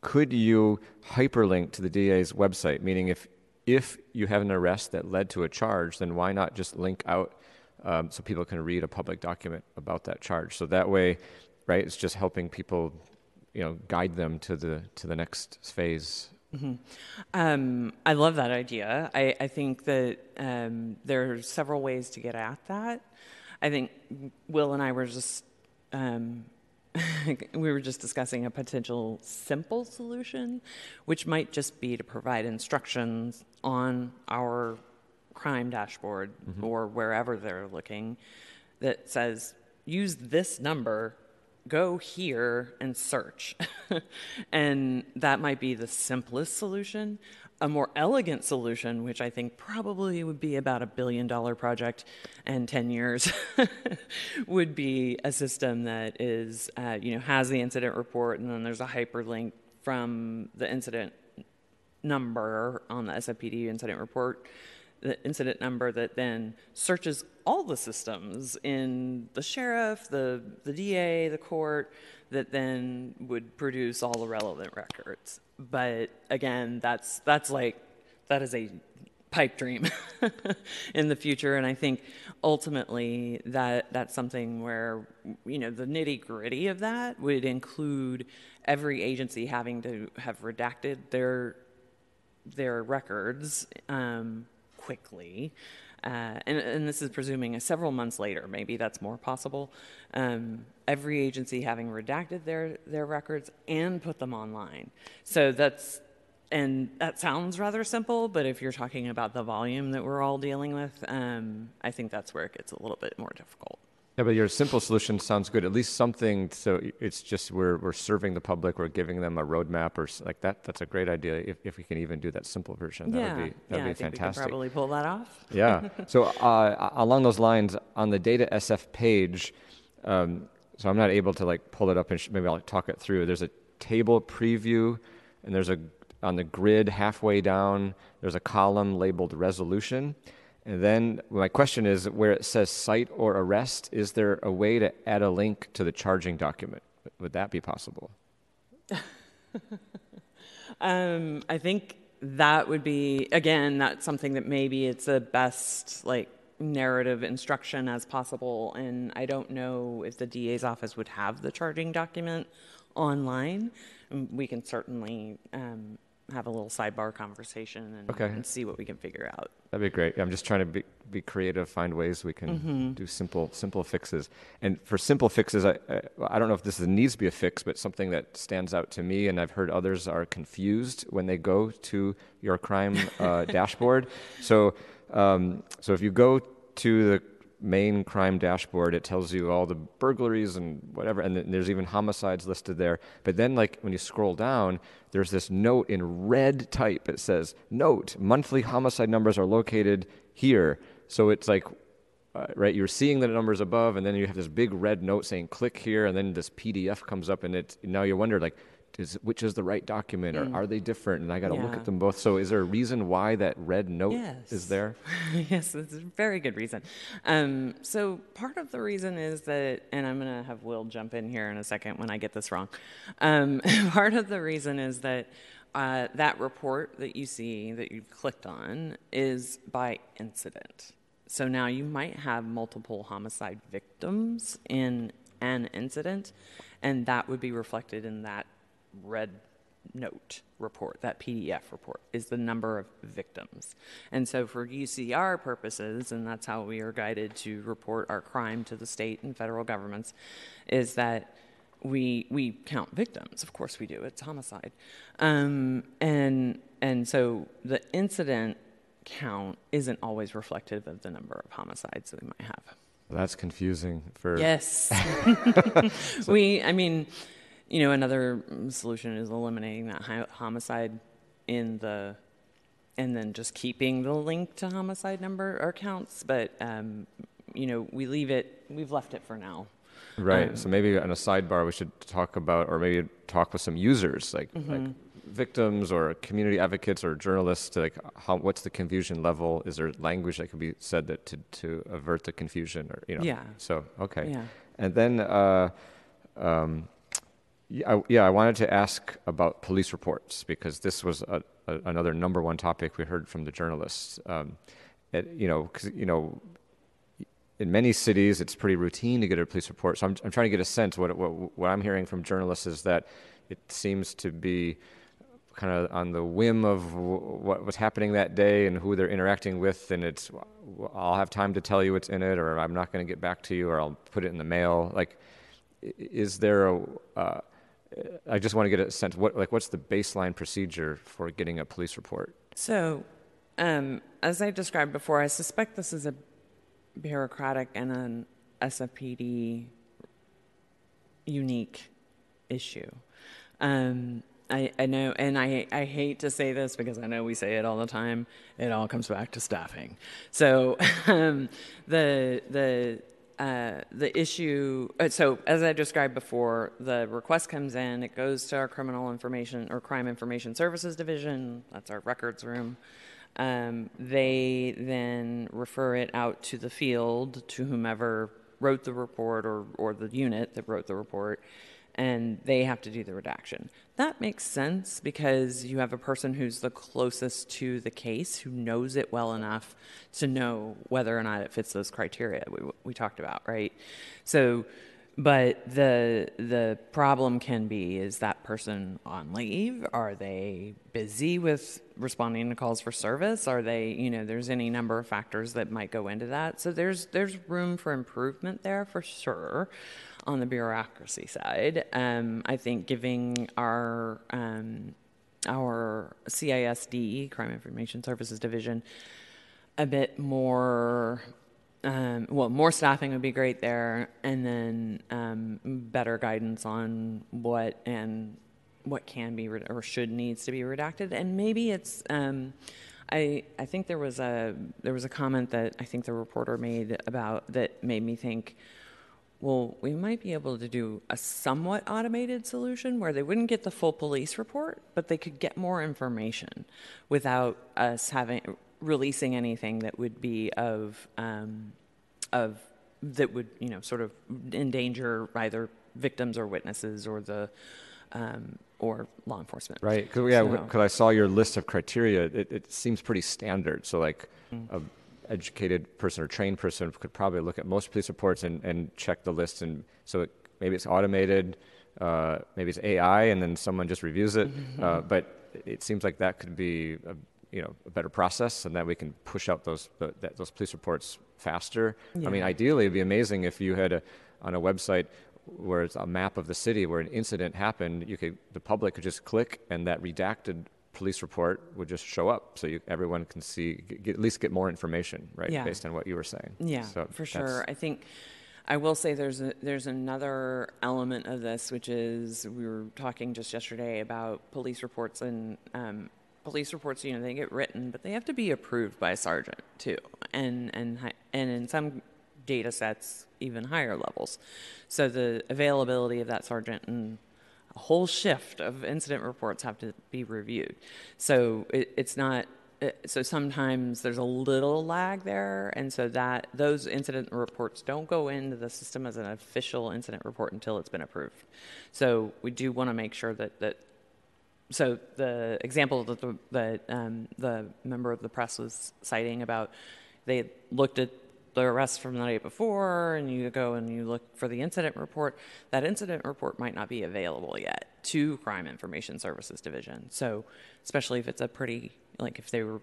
could you hyperlink to the DA's website? Meaning, if if you have an arrest that led to a charge, then why not just link out um, so people can read a public document about that charge? So that way, right, it's just helping people you know guide them to the to the next phase Mm-hmm. Um, I love that idea. I, I think that um, there are several ways to get at that. I think Will and I were just um, we were just discussing a potential simple solution, which might just be to provide instructions on our crime dashboard mm-hmm. or wherever they're looking that says use this number go here and search. and that might be the simplest solution. A more elegant solution, which I think probably would be about a billion dollar project and 10 years, would be a system that is, uh, you know, has the incident report and then there's a hyperlink from the incident number on the SFPD incident report the incident number that then searches all the systems in the sheriff, the, the DA, the court, that then would produce all the relevant records. But again, that's that's like that is a pipe dream in the future, and I think ultimately that that's something where you know the nitty gritty of that would include every agency having to have redacted their their records. Um, quickly. Uh, and, and, this is presuming several months later, maybe that's more possible. Um, every agency having redacted their, their records and put them online. So that's, and that sounds rather simple, but if you're talking about the volume that we're all dealing with, um, I think that's where it gets a little bit more difficult. Yeah, but your simple solution sounds good. At least something. So it's just we're we're serving the public. We're giving them a roadmap or like that. That's a great idea. If, if we can even do that simple version, that yeah. would be that yeah, would be I think fantastic. We could probably pull that off. yeah. So uh, along those lines, on the data SF page, um, so I'm not able to like pull it up and sh- maybe I'll talk it through. There's a table preview, and there's a on the grid halfway down. There's a column labeled resolution. And then my question is where it says cite or arrest, is there a way to add a link to the charging document? Would that be possible? um, I think that would be, again, that's something that maybe it's the best, like, narrative instruction as possible. And I don't know if the DA's office would have the charging document online. We can certainly um, have a little sidebar conversation and, okay. and, see what we can figure out. That'd be great. I'm just trying to be, be creative, find ways we can mm-hmm. do simple simple fixes. And for simple fixes, I, I, I don't know if this needs to be a fix, but something that stands out to me, and I've heard others are confused when they go to your crime uh, dashboard. So um, so if you go to the main crime dashboard, it tells you all the burglaries and whatever, and then there's even homicides listed there. But then, like when you scroll down, there's this note in red type. It says, "Note: Monthly homicide numbers are located here." So it's like, uh, right? You're seeing the numbers above, and then you have this big red note saying, "Click here," and then this PDF comes up, and it now you wonder like. Is, which is the right document, or are they different? And I got to look at them both. So, is there a reason why that red note Yes. is there? yes, it's a very good reason. Um, so part of the reason is that, and I'm going to have Will jump in here in a second when I get this wrong. Um, part of the reason is that uh, that report that you see that you clicked on is by incident. So now you might have multiple homicide victims in an incident, and that would be reflected in that red note report, that PDF report, is the number of victims. And so for UCR purposes, and that's how we are guided to report our crime to the state and federal governments, is that we we count victims. Of course we do. It's homicide, um, and and so the incident count isn't always reflective of the number of homicides that we might have. That's confusing for Yes. we, I mean, you know, another solution is eliminating that homicide in the, and then just keeping the link to homicide number or counts. But, um, you know, we leave it, we've left it for now. Right. Um, so maybe on a sidebar, we should talk about, or maybe talk with some users, like, like Mm-hmm. victims or community advocates or journalists. To like, how what's the confusion level? Is there language that could be said that to to avert the confusion, or you know? Yeah. So okay. Yeah. And then, uh, um, yeah, I, yeah, I wanted to ask about police reports because this was a, a, another number one topic we heard from the journalists. Um, it, you know, you know, in many cities, it's pretty routine to get a police report. So I'm, I'm trying to get a sense. What, what, what I'm hearing from journalists is that it seems to be kind of on the whim of what was happening that day and who they're interacting with, and it's I'll have time to tell you what's in it, or I'm not going to get back to you, or I'll put it in the mail. Like, is there a? Uh, I just want to get a sense. What like what's the baseline procedure for getting a police report? So, um, as I described before, I suspect this is a bureaucratic and an SFPD unique issue. Um, I, I know, and I, I hate to say this because I know we say it all the time. It all comes back to staffing. So um, the the uh, the issue. uh, So as I described before, the request comes in. It goes to our criminal information or crime information services division. That's our records room. Um, they then refer it out to the field to whomever wrote the report or, or the unit that wrote the report, and they have to do the redaction. That makes sense because you have a person who's the closest to the case who knows it well enough to know whether or not it fits those criteria we, we talked about, right? So, but the the problem can be is that person on leave? Are they busy with responding to calls for service? Are they, you know, there's any number of factors that might go into that. So there's there's room for improvement there for sure on the bureaucracy side. Um, I think giving our um, our CISD, Crime Information Services Division, a bit more um, well, more staffing would be great there, and then um, better guidance on what and what can be red- or should needs to be redacted, and maybe it's. Um, I I think there was a there was a comment that I think the reporter made about that made me think. Well, we might be able to do a somewhat automated solution where they wouldn't get the full police report, but they could get more information without us having releasing anything that would be of um, of that would you know sort of endanger either victims or witnesses or the um, or law enforcement. Right. Because yeah, So- because I saw your list of criteria. It, it seems pretty standard. So like, a educated person or trained person could probably look at most police reports and, and check the list. And so it, maybe it's automated, uh, maybe it's AI, and then someone just reviews it. Uh, but it seems like that could be a, you know a better process, and that we can push out those the, that, those police reports faster. I mean, ideally, it'd be amazing if you had a on a website where it's a map of the city where an incident happened, you could the public could just click and that redacted police report would just show up so you, everyone can see, get, at least get more information, right? Yeah. Based on what you were saying. Yeah, So for sure. I think I will say there's a, there's another element of this, which is we were talking just yesterday about police reports and um, police reports. You know, they get written, but they have to be approved by a sergeant too, and and and in some data sets even higher levels. So the availability of that sergeant and whole shift of incident reports have to be reviewed. So it, it's not. So sometimes there's a little lag there, and so that those incident reports don't go into the system as an official incident report until it's been approved. So we do want to make sure that that. So the example that the that um, the member of the press was citing about, they looked at the arrest from the night before and you go and you look for the incident report, that incident report might not be available yet to Crime Information Services Division. So, especially if it's a pretty, like if they were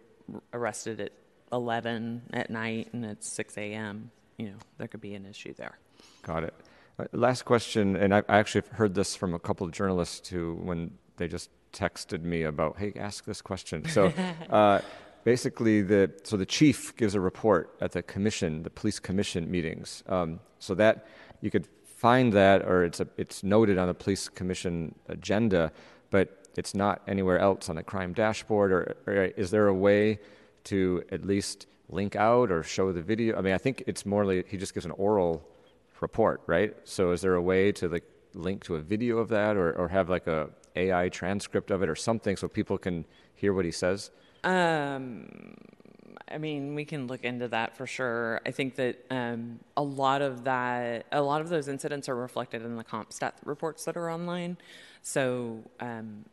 arrested at 11 at night and it's 6 a.m., you know, there could be an issue there. Got it. Uh, Last question, and I I actually heard this from a couple of journalists who, when they just texted me about, hey, ask this question. So uh, basically, the so the chief gives a report at the commission, the police commission meetings. Um, so that you could find that, or it's a, it's noted on the police commission agenda, but it's not anywhere else on the crime dashboard. Or, or is there a way to at least link out or show the video? I mean, I think it's more like he just gives an oral report, right? So is there a way to like link to a video of that or, or have like a AI transcript of it or something so people can hear what he says? Um, I mean, we can look into that for sure. I think that um, a lot of that, a lot of those incidents are reflected in the CompStat reports that are online. So um,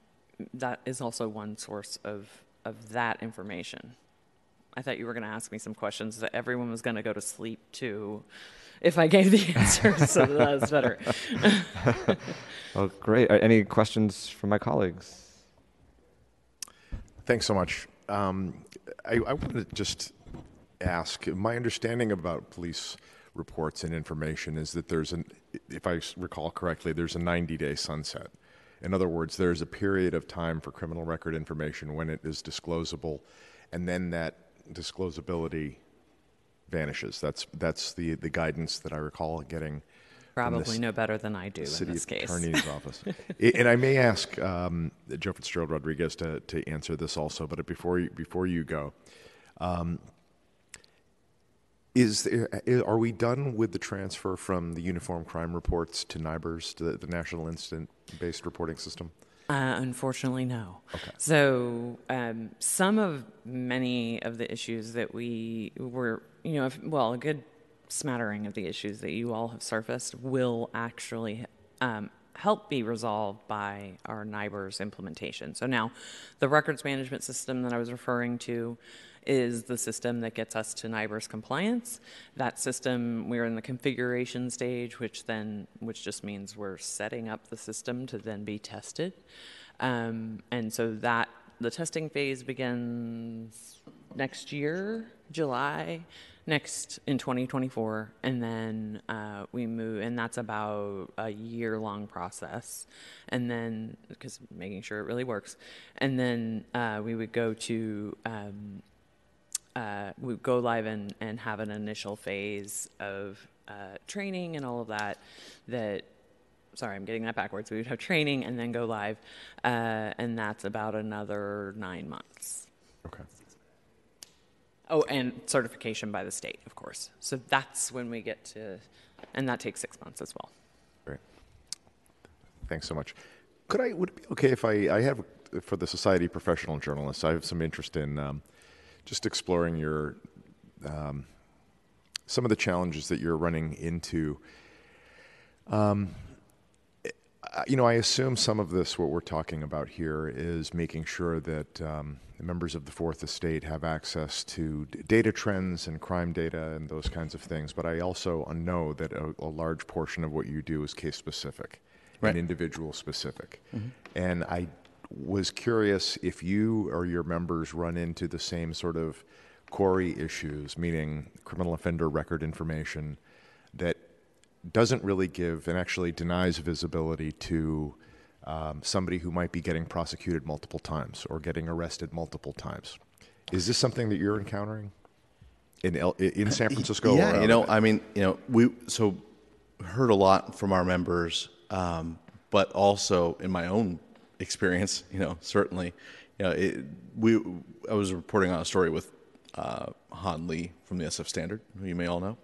that is also one source of of that information. I thought you were going to ask me some questions that everyone was going to go to sleep to if I gave the answers, so that was better. Well, great. Any questions from my colleagues? Thanks so much. Um, I, I wanted to just ask my understanding about police reports and information is that there's an, if I recall correctly, there's a 90 day sunset. In other words, there's a period of time for criminal record information when it is disclosable, and then that disclosability vanishes. That's, that's the, the guidance that I recall getting. Probably know better than I do in city this case. attorney's office. And I may ask um, Joe Fitzgerald Rodriguez to, to answer this also, but before you, before you go, um, is there, are we done with the transfer from the uniform crime reports to NIBRS, to the, the National Incident Based Reporting System? Uh, unfortunately, no. So um, some of many of the issues that we were, you know, if, well, a good smattering of the issues that you all have surfaced will actually um, help be resolved by our NIBRS implementation. So now, the records management system that I was referring to is the system that gets us to NIBRS compliance. That system, we're in the configuration stage, which then, which just means we're setting up the system to then be tested. Um, and so that, the testing phase begins next year, July, next in 2024. And then uh, we move, and that's about a year long process. And then, because making sure it really works. And then uh, we would go to, um, uh, we go live and, and have an initial phase of uh, training and all of that. That, sorry, I'm getting that backwards. We would have training and then go live, uh, and that's about another nine months. Okay. Oh, and certification by the state, of course. So that's when we get to, and that takes six months as well. Great. Thanks so much. Could I, would it be okay if I, I have, for the Society of Professional Journalists, I have some interest in um, just exploring your, um, some of the challenges that you're running into. Um, you know, I assume some of this, what we're talking about here, is making sure that um, the members of the Fourth Estate have access to d- data trends and crime data and those kinds of things. But I also know that a, a large portion of what you do is case specific Right. and individual specific. Mm-hmm. And I was curious if you or your members run into the same sort of CORI issues, meaning criminal offender record information that doesn't really give and actually denies visibility to um, somebody who might be getting prosecuted multiple times or getting arrested multiple times. Is this something that you're encountering in El- in San Francisco? Yeah, you know. I mean, you know, we so heard a lot from our members, um, but also in my own experience, you know, certainly, you know, it, we I was reporting on a story with uh, Han Li from the SF Standard, who you may all know.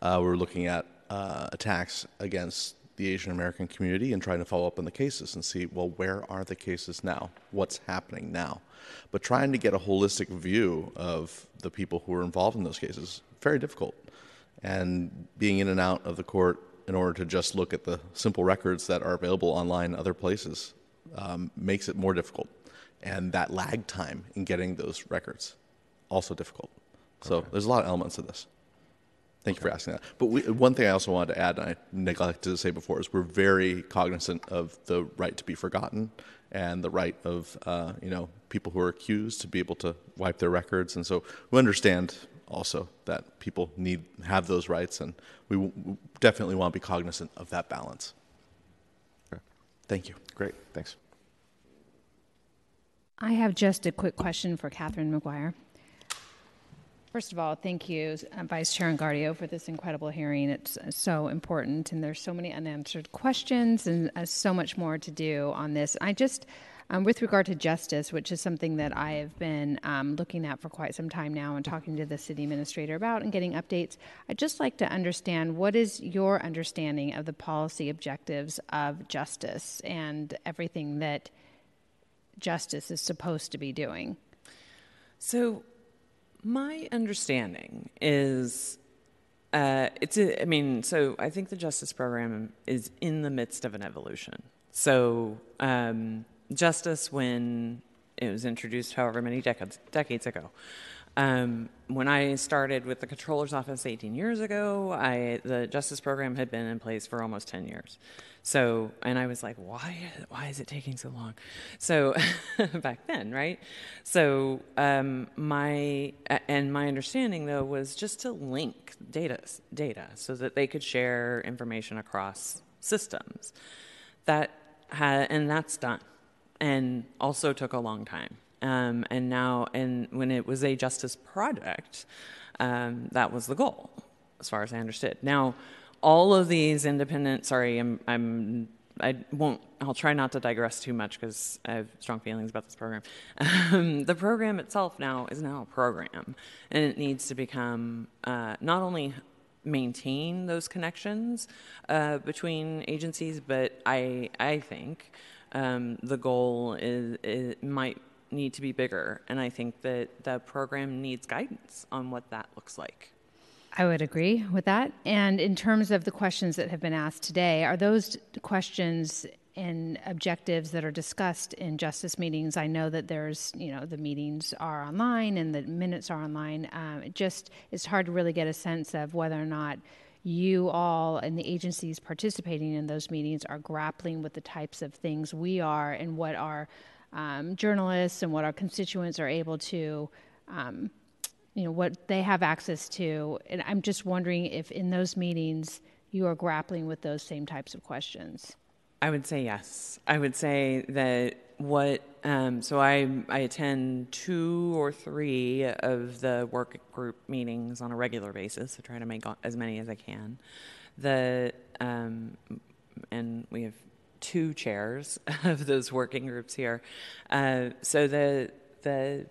Uh, we were looking at uh, attacks against the Asian American community and trying to follow up on the cases and see, well, where are the cases now? What's happening now? But trying to get a holistic view of the people who were involved in those cases, very difficult. And being in and out of the court in order to just look at the simple records that are available online other places um, makes it more difficult. And that lag time in getting those records, also difficult. So there's a lot of elements of this. Thank you for asking that. But we, one thing I also wanted to add, and I neglected to say before, is we're very cognizant of the right to be forgotten and the right of uh, you know people who are accused to be able to wipe their records. And so we understand also that people need have those rights, and we w- definitely want to be cognizant of that balance. Thank you. Great, thanks. I have just a quick question for Catherine McGuire. First of all, thank you, uh, Vice Chair Engardio, for this incredible hearing. It's uh, so important, and there's so many unanswered questions and uh, so much more to do on this. I just, um, with regard to JUSTIS, which is something that I have been um, looking at for quite some time now and talking to the city administrator about and getting updates, I'd just like to understand what is your understanding of the policy objectives of JUSTIS and everything that JUSTIS is supposed to be doing? So, my understanding is uh, it's a, I mean, so I think the JUSTIS program is in the midst of an evolution. So, um, JUSTIS, when it was introduced, however many decades decades ago, um, when I started with the controller's office 18 years ago, I the JUSTIS program had been in place for almost 10 years. So, and I was like, why, why is it taking so long? So, back then, right? So, um, my, and my understanding though was just to link data, data so that they could share information across systems. That had, and that's done. And also took a long time. Um, and now, and when it was a JUSTIS project, um, that was the goal, as far as I understood. Now, all of these independent sorry i'm i'm i won't i'll try not to digress too much because i have strong feelings about this program um, the program itself now is now a program and it needs to become uh, not only maintain those connections uh, between agencies but i i think um, the goal is it might need to be bigger and i think that the program needs guidance on what that looks like I would agree with that. And in terms of the questions that have been asked today, are those questions and objectives that are discussed in JUSTIS meetings? I know that there's, you know, the meetings are online and the minutes are online. Um, it just it's hard to really get a sense of whether or not you all and the agencies participating in those meetings are grappling with the types of things we are and what our um, journalists and what our constituents are able to. Um, you know what they have access to and i'm just wondering if in those meetings you are grappling with those same types of questions i would say yes i would say that what um, so I, I attend two or three of the work group meetings on a regular basis. I try to make as many as I can. The um, and we have two chairs of those working groups here. Uh, so the the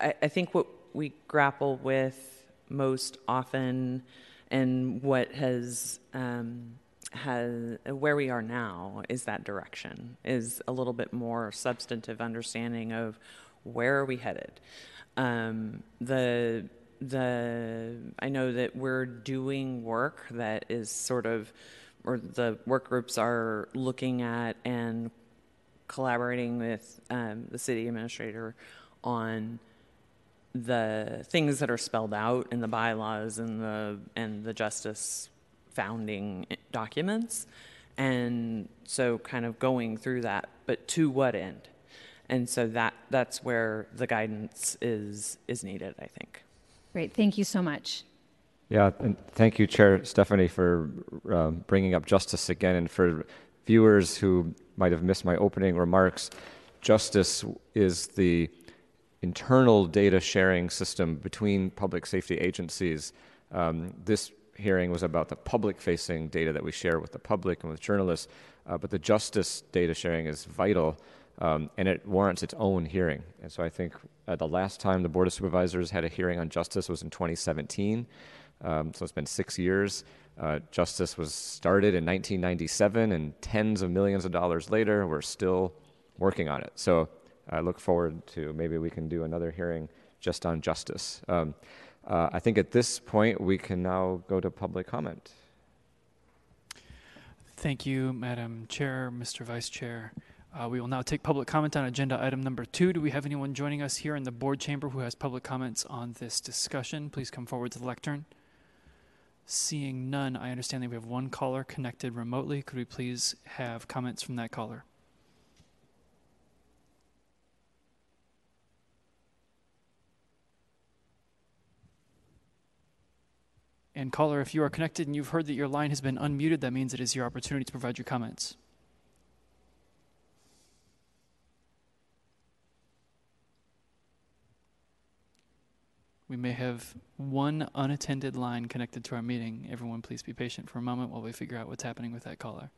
I, I think what we grapple with most often and what has um, has where we are now is that direction is a little bit more substantive understanding of where are we headed um, the the I know that we're doing work that is sort of or the work groups are looking at and collaborating with um, the city administrator on the things that are spelled out in the bylaws and the and the JUSTIS founding documents. And so kind of going through that but to what end? And so that that's where the guidance is is needed i think. Great. Thank you so much yeah and thank you chair Stefani for um, bringing up JUSTIS again and for viewers who might have missed my opening remarks, JUSTIS is the internal data sharing system between public safety agencies. Um, this hearing was about the public facing data that we share with the public and with journalists, uh, but the JUSTIS data sharing is vital um, and it warrants its own hearing. And so I think uh, the last time the Board of Supervisors had a hearing on JUSTIS was in 2017. Um, so it's been six years. Uh, JUSTIS was started in 1997, and tens of millions of dollars later, we're still working on it. So I look forward to maybe we can do another hearing just on JUSTIS. Um, uh, I think at this point we can now go to public comment. Thank you, Madam Chair, Mr. Vice Chair. Uh, we will now take public comment on agenda item number two. Do we have anyone joining us here in the board chamber who has public comments on this discussion? Please come forward to the lectern. Seeing none, I understand that we have one caller connected remotely. Could we please have comments from that caller? And caller, if you are connected and you've heard that your line has been unmuted, that means it is your opportunity to provide your comments. We may have one unattended line connected to our meeting. Everyone, please be patient for a moment while we figure out what's happening with that caller.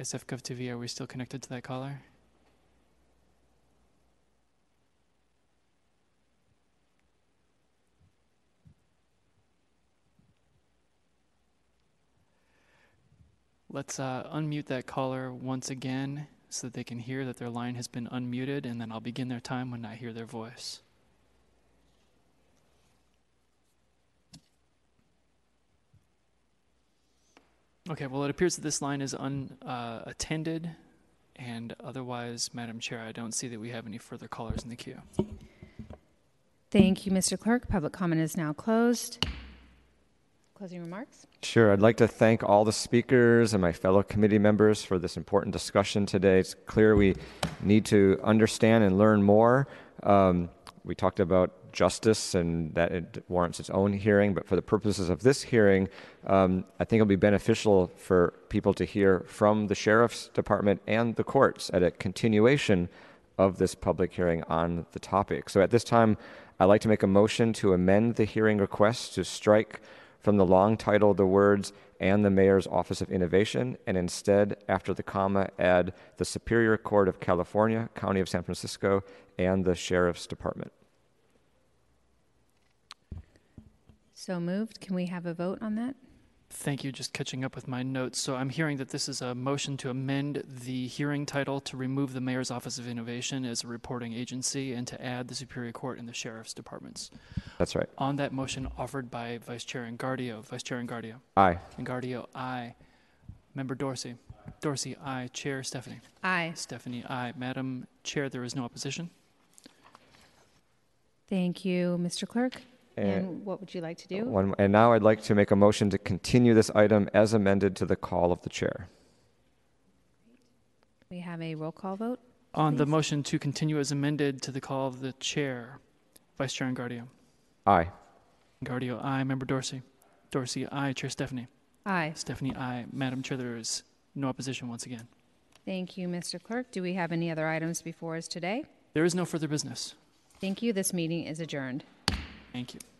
SF Gov TV, are we still connected to that caller? Let's uh, unmute that caller once again so that they can hear that their line has been unmuted, and then I'll begin their time when I hear their voice. Okay, well, it appears that this line is unattended, uh, and otherwise, Madam Chair, I don't see that we have any further callers in the queue. Thank you, Mr. Clerk. Public comment is now closed. Closing remarks? Sure. I'd like to thank all the speakers and my fellow committee members for this important discussion today. It's clear we need to understand and learn more. Um, we talked about JUSTIS and that it warrants its own hearing, but for the purposes of this hearing, um, I think it'll be beneficial for people to hear from the sheriff's department and the courts at a continuation of this public hearing on the topic. So at this time, I'd like to make a motion to amend the hearing request to strike from the long title the words and the Mayor's Office of Innovation, and instead, after the comma, add the Superior Court of California, County of San Francisco, and the Sheriff's Department. So moved. Can we have a vote on that? Thank you. Just catching up with my notes. So I'm hearing that this is a motion to amend the hearing title to remove the Mayor's Office of Innovation as a reporting agency and to add the Superior Court and the Sheriff's Departments. That's right. On that motion offered by Vice Chair Engardio. Vice Chair Engardio. Aye. Engardio, aye. Member Dorsey. Dorsey, aye. Chair Stefani. Aye. Stefani, aye. Madam Chair, there is no opposition. Thank you, Mr. Clerk. And what would you like to do? One, and now I'd like to make a motion to continue this item as amended to the call of the chair. We have a roll call vote. On the motion to continue as amended to the call of the chair, Vice Chair Engardio. Aye. Engardio, aye. Member Dorsey. Dorsey, aye. Chair Stefani. Aye. Stefani, aye. Madam Chair, there is no opposition once again. Thank you, Mr. Clerk. Do we have any other items before us today? There is no further business. Thank you. This meeting is adjourned. Thank you.